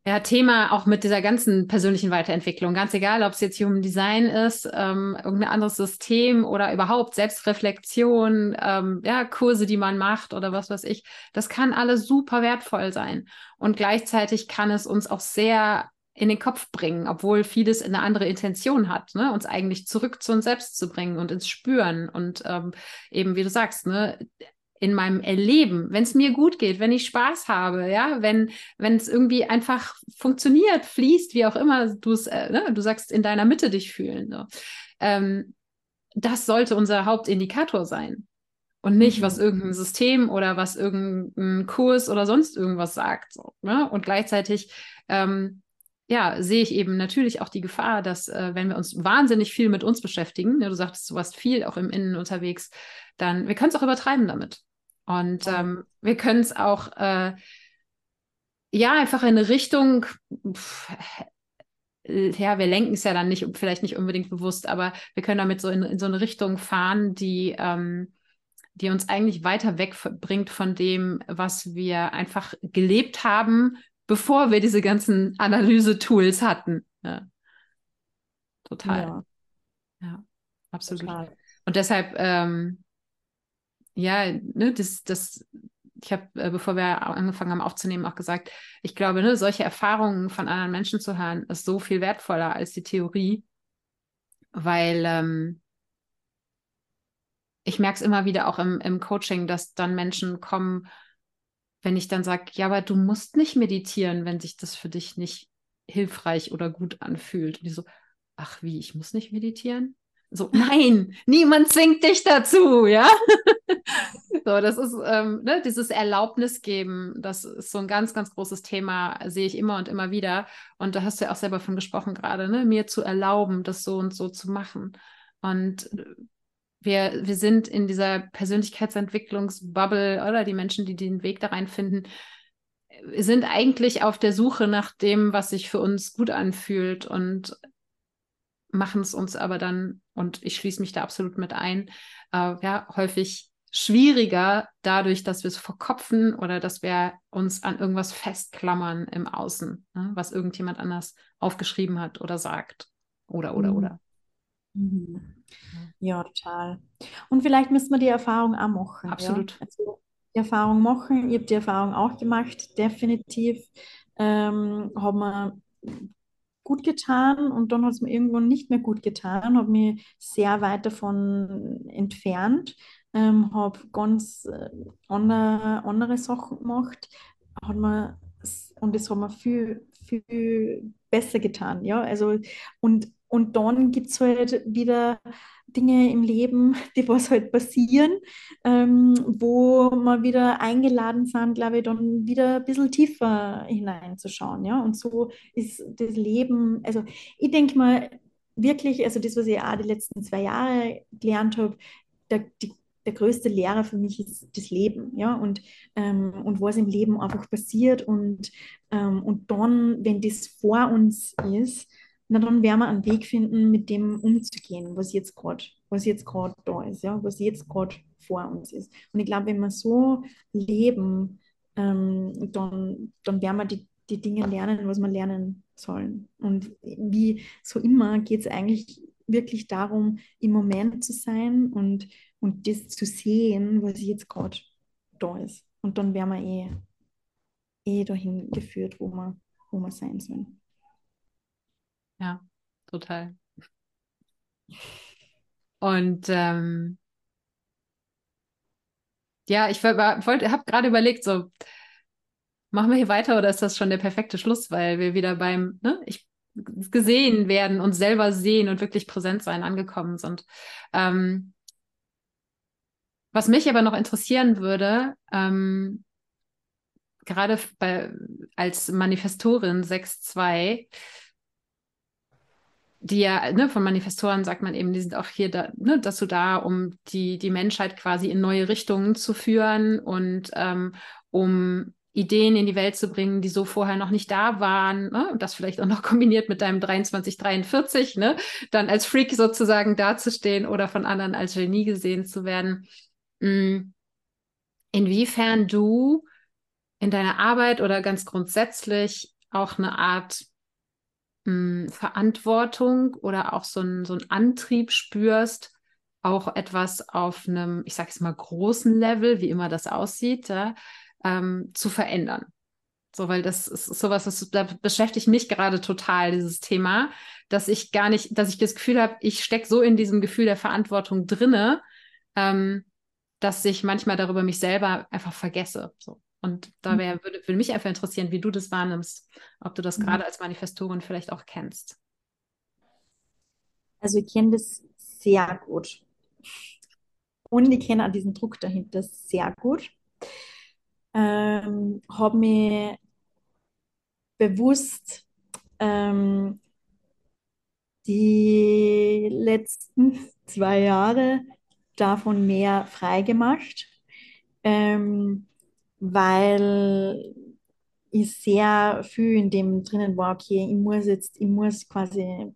ja, Thema auch mit dieser ganzen persönlichen Weiterentwicklung. Ganz egal, ob es jetzt Human Design ist, ähm, irgendein anderes System oder überhaupt Selbstreflexion, ähm, ja, Kurse, die man macht oder was weiß ich. Das kann alles super wertvoll sein. Und gleichzeitig kann es uns auch sehr in den Kopf bringen, obwohl vieles eine andere Intention hat, ne? uns eigentlich zurück zu uns selbst zu bringen und ins Spüren und ähm, eben, wie du sagst, ne, in meinem Erleben, wenn es mir gut geht, wenn ich Spaß habe, ja, wenn wenn es irgendwie einfach funktioniert, fließt, wie auch immer du es, äh, ne? du sagst, in deiner Mitte dich fühlen. So. Ähm, das sollte unser Hauptindikator sein und nicht, mhm. was irgendein System oder was irgendein Kurs oder sonst irgendwas sagt. So, ne? Und gleichzeitig ähm, ja, sehe ich eben natürlich auch die Gefahr, dass äh, wenn wir uns wahnsinnig viel mit uns beschäftigen, ne, du sagtest, du warst viel auch im Innen unterwegs, dann wir können es auch übertreiben damit. Und ähm, wir können es auch, äh, ja, einfach in eine Richtung, pff, ja, wir lenken es ja dann nicht, vielleicht nicht unbedingt bewusst, aber wir können damit so in, in so eine Richtung fahren, die, ähm, die uns eigentlich weiter wegbringt von dem, was wir einfach gelebt haben, bevor wir diese ganzen Analyse-Tools hatten. Ja. Total. Ja, ja absolut. Total. Und deshalb, ähm, ja, ne, das, das, ich habe, äh, bevor wir angefangen haben aufzunehmen, auch gesagt, ich glaube, ne, solche Erfahrungen von anderen Menschen zu hören, ist so viel wertvoller als die Theorie, weil ähm, ich merke es immer wieder auch im, im Coaching, dass dann Menschen kommen, wenn ich dann sage, ja, aber du musst nicht meditieren, wenn sich das für dich nicht hilfreich oder gut anfühlt. Und die so, ach wie, ich muss nicht meditieren? So, nein, niemand zwingt dich dazu, ja. so, das ist ähm, ne, dieses Erlaubnis geben, das ist so ein ganz, ganz großes Thema, sehe ich immer und immer wieder. Und da hast du ja auch selber von gesprochen gerade, ne, mir zu erlauben, das so und so zu machen. Und wir, wir sind in dieser Persönlichkeitsentwicklungsbubble oder die Menschen, die den Weg da reinfinden, sind eigentlich auf der Suche nach dem, was sich für uns gut anfühlt und machen es uns aber dann, und ich schließe mich da absolut mit ein, äh, ja, häufig schwieriger dadurch, dass wir es verkopfen oder dass wir uns an irgendwas festklammern im Außen, ne, was irgendjemand anders aufgeschrieben hat oder sagt. Oder, oder, mhm. oder. Mhm. Ja, total. Und vielleicht müssen wir die Erfahrung auch machen. Absolut. Ja? Also die Erfahrung machen. Ich habe die Erfahrung auch gemacht, definitiv. Ähm, haben wir gut getan und dann hat es mir irgendwann nicht mehr gut getan, habe mich sehr weit davon entfernt, ähm, habe ganz äh, andere, andere Sachen gemacht, hat mir, und das hat mir viel, viel besser getan. Ja? Also, und und dann gibt es halt wieder Dinge im Leben, die was halt passieren, ähm, wo wir wieder eingeladen sind, glaube ich, dann wieder ein bisschen tiefer hineinzuschauen. Ja? Und so ist das Leben, also ich denke mal wirklich, also das, was ich auch die letzten zwei Jahre gelernt habe, der größte Lehrer für mich ist das Leben, ja, und, ähm, und was im Leben einfach passiert und, ähm, und dann, wenn das vor uns ist, na dann werden wir einen Weg finden, mit dem umzugehen, was jetzt gerade, was jetzt gerade da ist, ja, was jetzt gerade vor uns ist. Und ich glaube, wenn wir so leben, ähm, dann, dann werden wir die, die Dinge lernen, was wir lernen sollen. Und wie so immer geht es eigentlich wirklich darum, im Moment zu sein und, und das zu sehen, was jetzt gerade da ist. Und dann werden wir eh, eh dahin geführt, wo wir, wo wir sein sollen. Ja, total. Und ähm, ja, ich habe gerade überlegt, so machen wir hier weiter oder ist das schon der perfekte Schluss, weil wir wieder beim ne, ich gesehen werden, uns selber sehen und wirklich präsent sein angekommen sind. Ähm, was mich aber noch interessieren würde, ähm, gerade bei, als Manifestorin 6.2, die ja, ne, von Manifestoren sagt man eben, die sind auch hier da, ne, dazu da, um die, die Menschheit quasi in neue Richtungen zu führen und ähm, um Ideen in die Welt zu bringen, die so vorher noch nicht da waren, ne? und das vielleicht auch noch kombiniert mit deinem 2343, ne? dann als Freak sozusagen dazustehen oder von anderen als Genie gesehen zu werden. Mm. Inwiefern du in deiner Arbeit oder ganz grundsätzlich auch eine Art mh, Verantwortung oder auch so ein, so Antrieb spürst, auch etwas auf einem, ich sage es mal, großen Level, wie immer das aussieht, ja, ähm, zu verändern. So, weil das ist sowas, das, da beschäftigt mich gerade total, dieses Thema, dass ich gar nicht, dass ich das Gefühl habe, ich stecke so in diesem Gefühl der Verantwortung drinne, ähm, dass ich manchmal darüber mich selber einfach vergesse. So. Und da mhm. wär, würde, würde mich einfach interessieren, wie du das wahrnimmst, ob du das mhm. gerade als Manifestorin vielleicht auch kennst. Also ich kenne das sehr gut. Und ich kenne auch diesen Druck dahinter sehr gut. Ähm, habe mir bewusst ähm, die letzten zwei Jahre davon mehr freigemacht. Ähm, weil ich sehr viel in dem drinnen war, okay, ich muss jetzt, ich muss quasi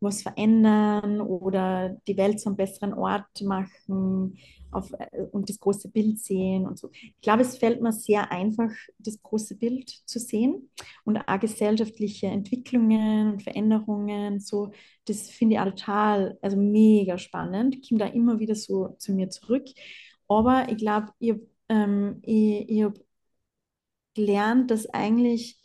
was verändern oder die Welt zum besseren Ort machen. Auf, äh, und das große Bild sehen und so. Ich glaube, es fällt mir sehr einfach, das große Bild zu sehen und auch gesellschaftliche Entwicklungen und Veränderungen, so, das finde ich total, also mega spannend. Ich komme da immer wieder so zu mir zurück. Aber ich glaube, ich, ähm, ich, ich habe gelernt, dass eigentlich,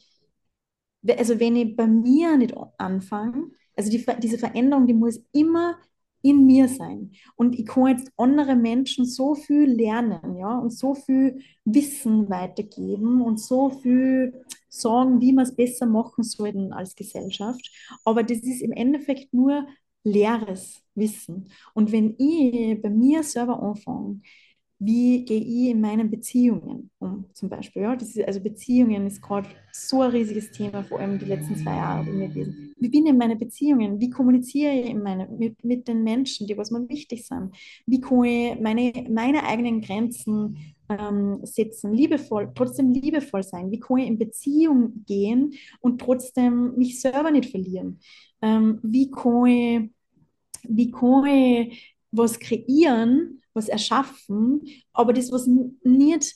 also wenn ich bei mir nicht anfange, also die, diese Veränderung, die muss immer in mir sein. Und ich kann jetzt andere Menschen so viel lernen, ja, und so viel Wissen weitergeben und so viel sagen, wie wir es besser machen sollten als Gesellschaft. Aber das ist im Endeffekt nur leeres Wissen. Und wenn ich bei mir selber anfange, wie gehe ich in meinen Beziehungen um, zum Beispiel. Ja? Das ist, also Beziehungen ist gerade so ein riesiges Thema, vor allem die letzten zwei Jahre bei mir gewesen. Wie bin ich in meine Beziehungen? Wie kommuniziere ich in meine, mit, mit den Menschen, die was mir wichtig sind? Wie kann ich meine, meine eigenen Grenzen ähm, setzen, liebevoll, trotzdem liebevoll sein? Wie kann ich in Beziehung gehen und trotzdem mich selber nicht verlieren? Ähm, wie kann ich, wie kann ich was kreieren, was erschaffen, aber das, was nicht,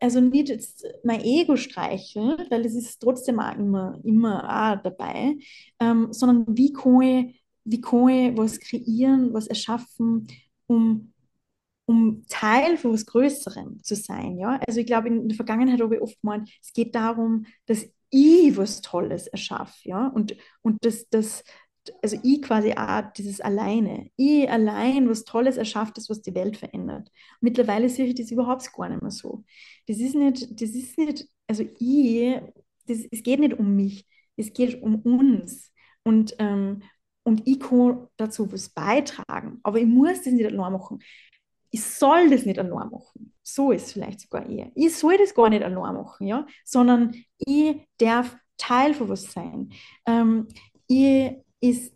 also nicht jetzt mein Ego streichen, weil das ist trotzdem auch immer, immer auch dabei, ähm, sondern wie kann, ich, wie kann ich was kreieren, was erschaffen, um um Teil von was Größerem zu sein. Ja? Also ich glaube, in der Vergangenheit habe ich oft gemeint, es geht darum, dass ich was Tolles erschaffe. Ja? Und, und das, das, also ich quasi auch dieses Alleine, ich allein was Tolles erschafft, das was die Welt verändert. Mittlerweile sehe ich das überhaupt gar nicht mehr so. Das ist nicht, das ist nicht, also ich, das, es geht nicht um mich, es geht um uns. Und, ähm, und ich kann dazu was beitragen, aber ich muss das nicht allein machen. Ich soll das nicht allein machen. So ist es vielleicht sogar eher. Ich soll das gar nicht allein machen, ja? sondern ich darf Teil von was sein. Ähm, ich ist,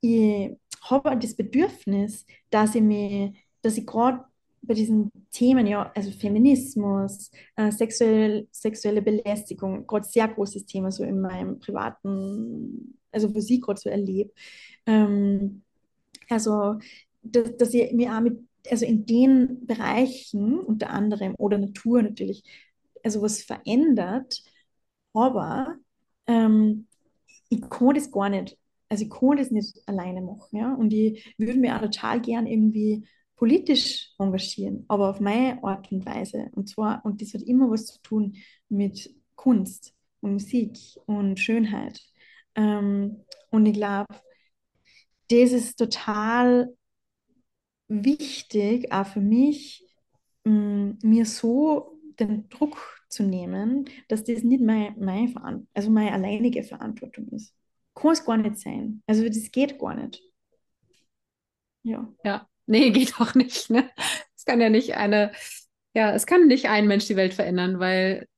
ich habe das Bedürfnis, dass ich mir, dass ich gerade bei diesen Themen, ja, also Feminismus, äh, sexuell, sexuelle Belästigung, gerade sehr großes Thema so in meinem privaten, also was ich gerade so erlebe. Ähm, also, dass, dass ich mir auch mit, also in den Bereichen unter anderem oder Natur natürlich, also was verändert, aber ähm, ich kann das gar nicht also ich kann das nicht alleine machen, ja. Und ich würde mich auch total gern irgendwie politisch engagieren, aber auf meine Art und Weise. Und zwar, und das hat immer was zu tun mit Kunst und Musik und Schönheit. Ähm, und ich glaube, das ist total wichtig, auch für mich, mh, mm, mir so den Druck zu nehmen, dass das nicht meine, meine, also meine alleinige Verantwortung ist kann es gar nicht sein. Also das geht gar nicht. Ja. Ja, nee, geht auch nicht. Ne? Es kann ja nicht eine, ja, es kann nicht ein Mensch die Welt verändern, weil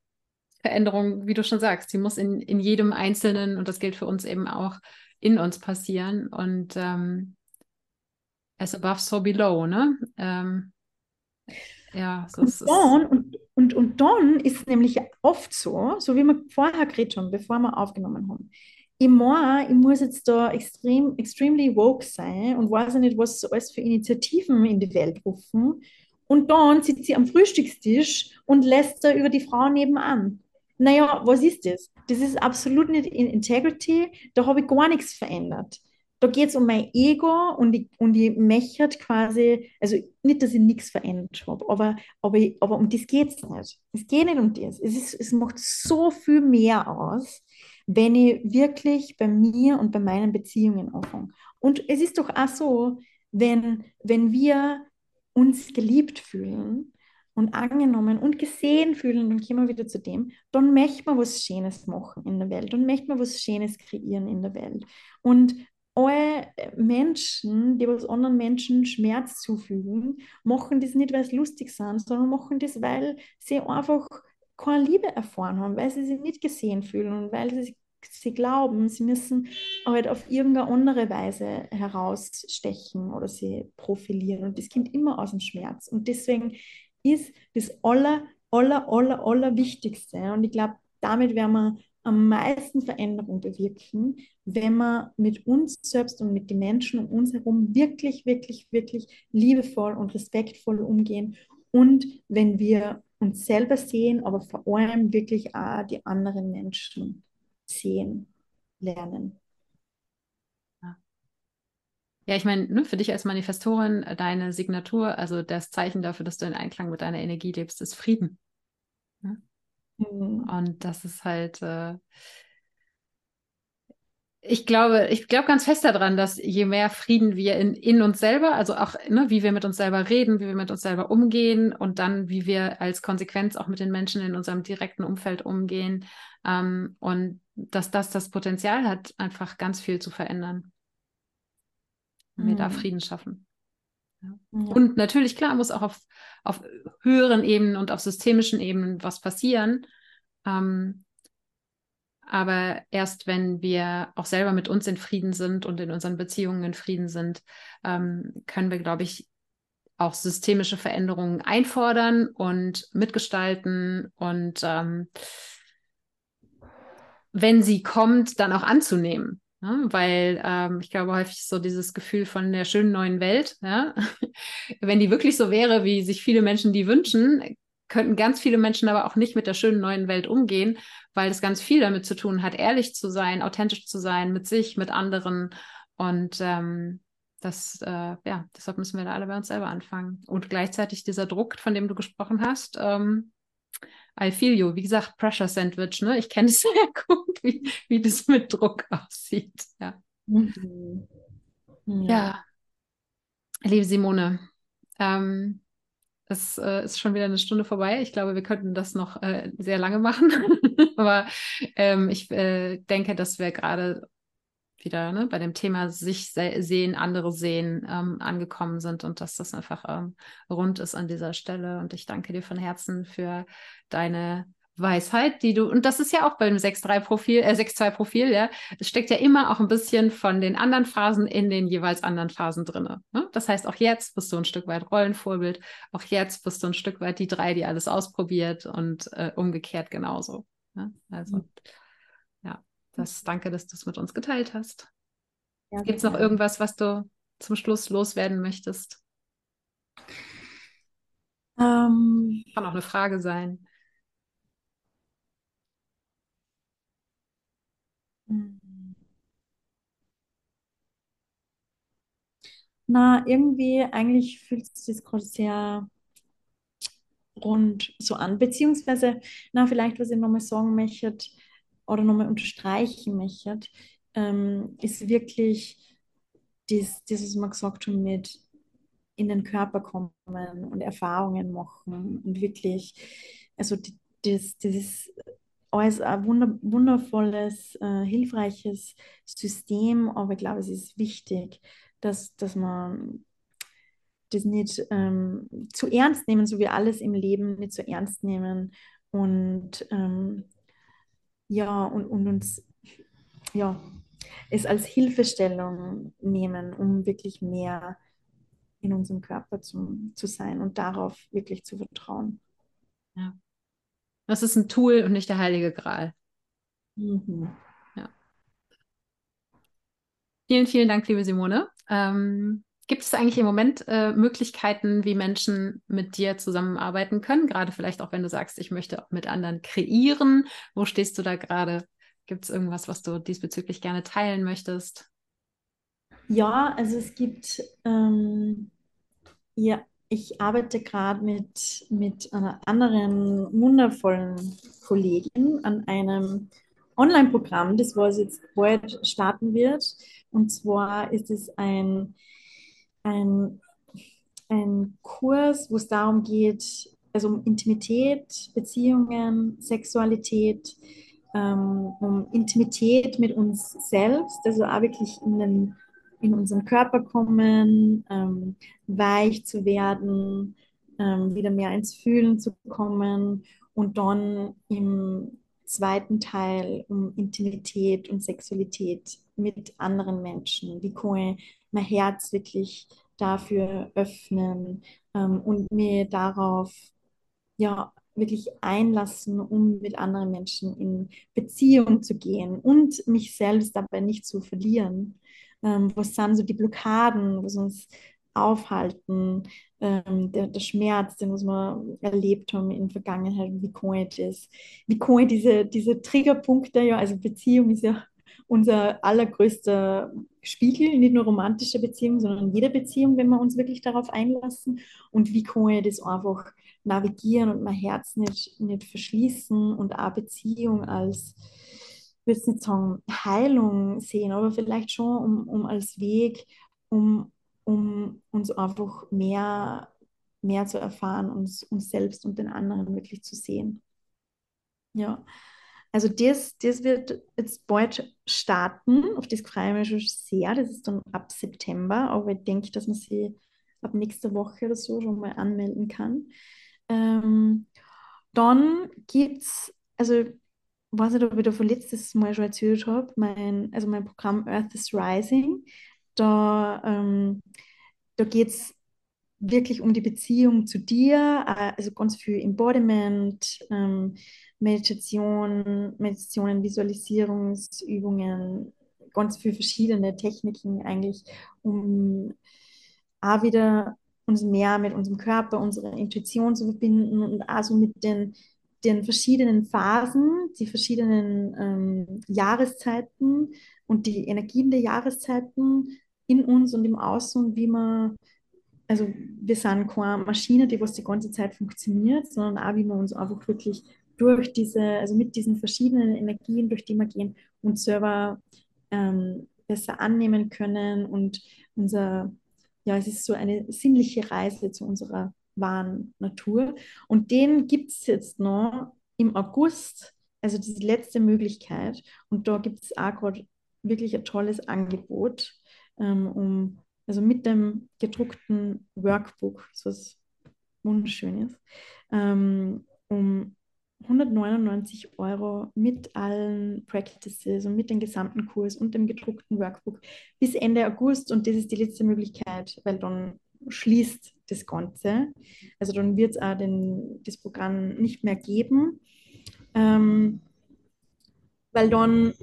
Veränderung, wie du schon sagst, die muss in, in jedem Einzelnen, und das gilt für uns eben auch, in uns passieren. Und ähm, as above, so below, ne? Ähm, ja, so und, dann, und, und, und dann ist es nämlich oft so, so wie wir vorher geredet haben, bevor wir aufgenommen haben, ich meine, ich muss jetzt da extrem, extremely woke sein und weiß nicht, was so alles für Initiativen in die Welt rufen. Und dann sitzt sie am Frühstückstisch und lässt da über die Frau nebenan. Naja, was ist das? Das ist absolut nicht in Integrity. Da habe ich gar nichts verändert. Da geht es um mein Ego und ich, und ich möchte quasi, also nicht, dass ich nichts verändert habe, aber, aber, aber um das geht es nicht. Es geht nicht um das. Es, ist, es macht so viel mehr aus wenn ich wirklich bei mir und bei meinen Beziehungen anfange. Und es ist doch auch so, wenn, wenn wir uns geliebt fühlen und angenommen und gesehen fühlen, dann kommen wir wieder zu dem, dann möchte man was Schönes machen in der Welt, dann möchte man was Schönes kreieren in der Welt. Und alle Menschen, die was anderen Menschen Schmerz zufügen, machen das nicht, weil sie lustig sind, sondern machen das, weil sie einfach keine Liebe erfahren haben, weil sie sich nicht gesehen fühlen und weil sie, sie glauben, sie müssen halt auf irgendeine andere Weise herausstechen oder sie profilieren. Und das kommt immer aus dem Schmerz. Und deswegen ist das aller, aller, aller, aller Wichtigste, und ich glaube, damit werden wir am meisten Veränderung bewirken, wenn wir mit uns selbst und mit den Menschen um uns herum wirklich, wirklich, wirklich liebevoll und respektvoll umgehen und wenn wir uns selber sehen, aber vor allem wirklich auch die anderen Menschen sehen, lernen. Ja, ich meine, ne, für dich als Manifestorin, deine Signatur, also das Zeichen dafür, dass du in Einklang mit deiner Energie lebst, ist Frieden. Ne? Mhm. Und das ist halt, äh, ich glaube, ich glaube ganz fest daran, dass je mehr Frieden wir in, in uns selber, also auch, ne, wie wir mit uns selber reden, wie wir mit uns selber umgehen und dann, wie wir als Konsequenz auch mit den Menschen in unserem direkten Umfeld umgehen, ähm, und dass das das Potenzial hat, einfach ganz viel zu verändern wenn wir da mhm. Frieden schaffen. Ja. Ja. Und natürlich, klar, muss auch auf, auf höheren Ebenen und auf systemischen Ebenen was passieren. Ähm, aber erst wenn wir auch selber mit uns in Frieden sind und in unseren Beziehungen in Frieden sind, ähm, können wir, glaube ich, auch systemische Veränderungen einfordern und mitgestalten und ähm, wenn sie kommt, dann auch anzunehmen. Ne? Weil ähm, ich glaube häufig so dieses Gefühl von der schönen neuen Welt, ja? wenn die wirklich so wäre, wie sich viele Menschen die wünschen, könnten ganz viele Menschen aber auch nicht mit der schönen neuen Welt umgehen, weil es ganz viel damit zu tun hat, ehrlich zu sein, authentisch zu sein mit sich, mit anderen. Und ähm, das, äh, ja, deshalb müssen wir da alle bei uns selber anfangen. Und gleichzeitig dieser Druck, von dem du gesprochen hast, ähm, I feel you. Wie gesagt, Pressure Sandwich, ne? Ich kenne es sehr gut, wie, wie das mit Druck aussieht. Ja. Mhm. Ja. ja. Liebe Simone, ähm, es äh, ist schon wieder eine Stunde vorbei. Ich glaube, wir könnten das noch äh, sehr lange machen. Aber ähm, ich äh, denke, dass wir gerade wieder ne, bei dem Thema sich sehen, andere sehen, ähm, angekommen sind und dass das einfach ähm, rund ist an dieser Stelle. Und ich danke dir von Herzen für deine Weisheit, die du, und das ist ja auch beim 6-3-Profil, äh, 6-2-Profil, ja, es steckt ja immer auch ein bisschen von den anderen Phasen in den jeweils anderen Phasen drin. Ne? Das heißt, auch jetzt bist du ein Stück weit Rollenvorbild, auch jetzt bist du ein Stück weit die drei, die alles ausprobiert und äh, umgekehrt genauso. Ne? Also, mhm. ja, das danke, dass du es mit uns geteilt hast. Ja, Gibt es noch irgendwas, was du zum Schluss loswerden möchtest? Ähm. Kann auch eine Frage sein. Na, irgendwie eigentlich fühlt sich gerade sehr rund so an. Beziehungsweise, na, vielleicht, was ich nochmal sagen möchte oder nochmal unterstreichen möchte, ähm, ist wirklich das, das, was wir gesagt haben mit in den Körper kommen und Erfahrungen machen und wirklich, also das, das ist alles ein wunder, wundervolles, äh, hilfreiches System, aber ich glaube, es ist wichtig, dass, dass man das nicht ähm, zu ernst nehmen, so wie alles im Leben nicht zu ernst nehmen und ähm, ja, und, und uns ja, es als Hilfestellung nehmen, um wirklich mehr in unserem Körper zu, zu sein und darauf wirklich zu vertrauen. Ja. Das ist ein Tool und nicht der heilige Gral. Mhm. Vielen, vielen Dank, liebe Simone. Ähm, gibt es eigentlich im Moment äh, Möglichkeiten, wie Menschen mit dir zusammenarbeiten können? Gerade vielleicht auch, wenn du sagst, ich möchte mit anderen kreieren. Wo stehst du da gerade? Gibt es irgendwas, was du diesbezüglich gerne teilen möchtest? Ja, also es gibt ähm, ja, ich arbeite gerade mit, mit einer anderen wundervollen Kollegin an einem Online-Programm, das was jetzt bald starten wird. Und zwar ist es ein, ein, ein Kurs, wo es darum geht, also um Intimität, Beziehungen, Sexualität, ähm, um Intimität mit uns selbst, also auch wirklich in den in unseren Körper kommen, ähm, weich zu werden, ähm, wieder mehr ins Fühlen zu kommen und dann im zweiten Teil um Intimität und Sexualität mit anderen Menschen. Wie kann ich mein Herz wirklich dafür öffnen ähm, und mir darauf ja, wirklich einlassen, um mit anderen Menschen in Beziehung zu gehen und mich selbst dabei nicht zu verlieren. Ähm, was sind so die Blockaden, was uns aufhalten, ähm, der, der Schmerz, den was wir erlebt haben in der Vergangenheit, wie kann ich das, wie kann ich diese, diese Triggerpunkte, ja, also Beziehung ist ja unser allergrößter Spiegel, nicht nur romantische Beziehungen, sondern jede Beziehung, wenn wir uns wirklich darauf einlassen. Und wie kann ich das einfach navigieren und mein Herz nicht, nicht verschließen und auch Beziehung als, ich will nicht sagen, Heilung sehen, aber vielleicht schon um, um als Weg, um, um uns einfach mehr, mehr zu erfahren, uns, uns selbst und den anderen wirklich zu sehen. Ja. Also das, das wird jetzt bald starten, auf das freue ich mich schon sehr. Das ist dann ab September, aber ich denke, dass man sich ab nächster Woche oder so schon mal anmelden kann. Ähm, dann gibt es, also weiß nicht, ob ich da von letztes Mal schon erzählt habe, mein, also mein Programm Earth is Rising. Da, ähm, da geht es wirklich um die Beziehung zu dir, äh, also ganz viel Embodiment, ähm, Meditation, Meditationen, Visualisierungsübungen, ganz viele verschiedene Techniken eigentlich, um auch wieder uns mehr mit unserem Körper, unserer Intuition zu verbinden und also mit den, den verschiedenen Phasen, die verschiedenen ähm, Jahreszeiten und die Energien der Jahreszeiten in uns und im Außen, wie man also wir sind keine Maschine, die was die ganze Zeit funktioniert, sondern auch, wie wir uns einfach wirklich durch diese, also mit diesen verschiedenen Energien, durch die wir gehen, uns selber ähm, besser annehmen können und unser, ja, es ist so eine sinnliche Reise zu unserer wahren Natur. Und den gibt es jetzt noch im August, also diese letzte Möglichkeit. Und da gibt es auch gerade wirklich ein tolles Angebot, um also mit dem gedruckten Workbook, was wunderschön ist, ähm, um 199 Euro mit allen Practices und mit dem gesamten Kurs und dem gedruckten Workbook bis Ende August und das ist die letzte Möglichkeit, weil dann schließt das Ganze. Also dann wird es auch den, das Programm nicht mehr geben, ähm, weil dann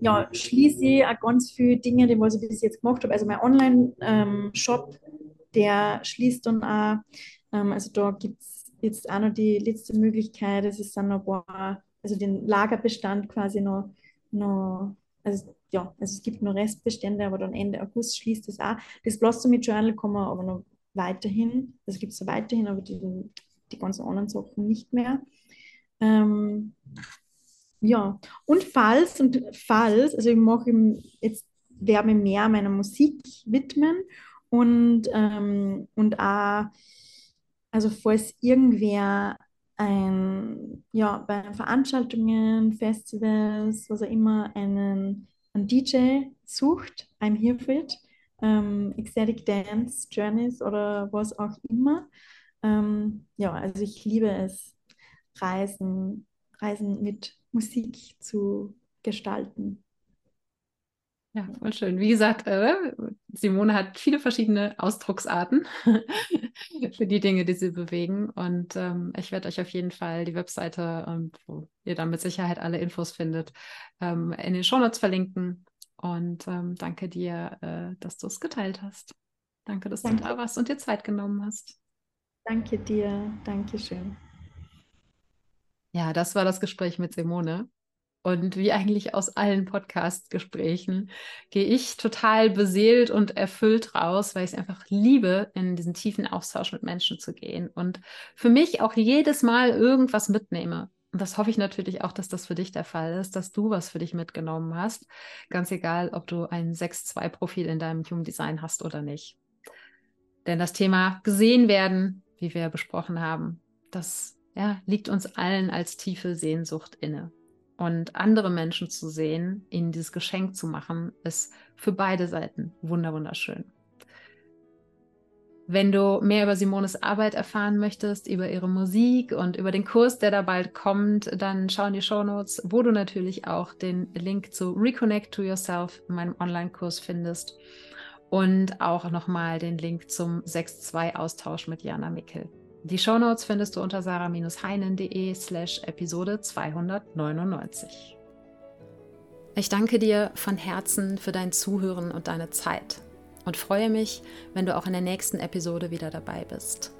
ja, schließe ich auch ganz viele Dinge, die was ich bis jetzt gemacht habe. Also mein Online-Shop, der schließt dann auch. Ähm, also da gibt es jetzt auch noch die letzte Möglichkeit. Es ist dann noch ein paar, also den Lagerbestand quasi noch, noch also ja, also es gibt noch Restbestände, aber dann Ende August schließt es auch. Das Blossomy Journal kann man aber noch weiterhin, also gibt es weiterhin, aber die, die ganzen anderen Sachen nicht mehr. Ähm, ja, und falls, und falls, also ich mache jetzt werde mich mehr meiner Musik widmen und, ähm, und auch, also falls irgendwer ein, ja, bei Veranstaltungen, Festivals, was auch immer, einen, einen DJ sucht, I'm here for it, ähm, Ecstatic Dance Journeys oder was auch immer. Ähm, ja, also ich liebe es, Reisen, Reisen mit Musik zu gestalten. Ja, voll schön. Wie gesagt, äh, Simone hat viele verschiedene Ausdrucksarten für die Dinge, die sie bewegen. Und ähm, ich werde euch auf jeden Fall die Webseite, ähm, wo ihr dann mit Sicherheit alle Infos findet, ähm, in den Shownotes verlinken. Und ähm, danke dir, äh, dass du es geteilt hast. Danke, dass danke. du da warst und dir Zeit genommen hast. Danke dir. Dankeschön. Ja, das war das Gespräch mit Simone. Und wie eigentlich aus allen Podcast-Gesprächen gehe ich total beseelt und erfüllt raus, weil ich es einfach liebe, in diesen tiefen Austausch mit Menschen zu gehen und für mich auch jedes Mal irgendwas mitnehme. Und das hoffe ich natürlich auch, dass das für dich der Fall ist, dass du was für dich mitgenommen hast. Ganz egal, ob du ein 6-2-Profil in deinem Human Design hast oder nicht. Denn das Thema gesehen werden, wie wir besprochen haben, das ja, liegt uns allen als tiefe Sehnsucht inne. Und andere Menschen zu sehen, ihnen dieses Geschenk zu machen, ist für beide Seiten wunderschön. Wenn du mehr über Simones Arbeit erfahren möchtest, über ihre Musik und über den Kurs, der da bald kommt, dann schau in die Show Notes, wo du natürlich auch den Link zu Reconnect to Yourself, meinem Online-Kurs findest und auch nochmal den Link zum 6-2-Austausch mit Jana Mickel Die Shownotes findest du unter sarah-heinen.de slash Episode 299. Ich danke dir von Herzen für dein Zuhören und deine Zeit und freue mich, wenn du auch in der nächsten Episode wieder dabei bist.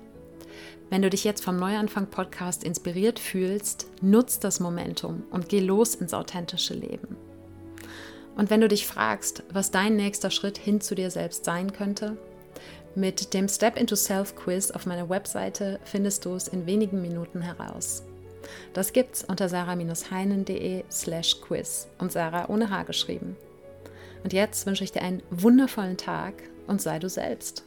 Wenn du dich jetzt vom Neuanfang Podcast inspiriert fühlst, nutz das Momentum und geh los ins authentische Leben. Und wenn du dich fragst, was dein nächster Schritt hin zu dir selbst sein könnte, mit dem Step into Self Quiz auf meiner Webseite findest du es in wenigen Minuten heraus. Das gibt's unter sarah-heinen.de slash quiz und Sarah ohne H geschrieben. Und jetzt wünsche ich dir einen wundervollen Tag und sei du selbst.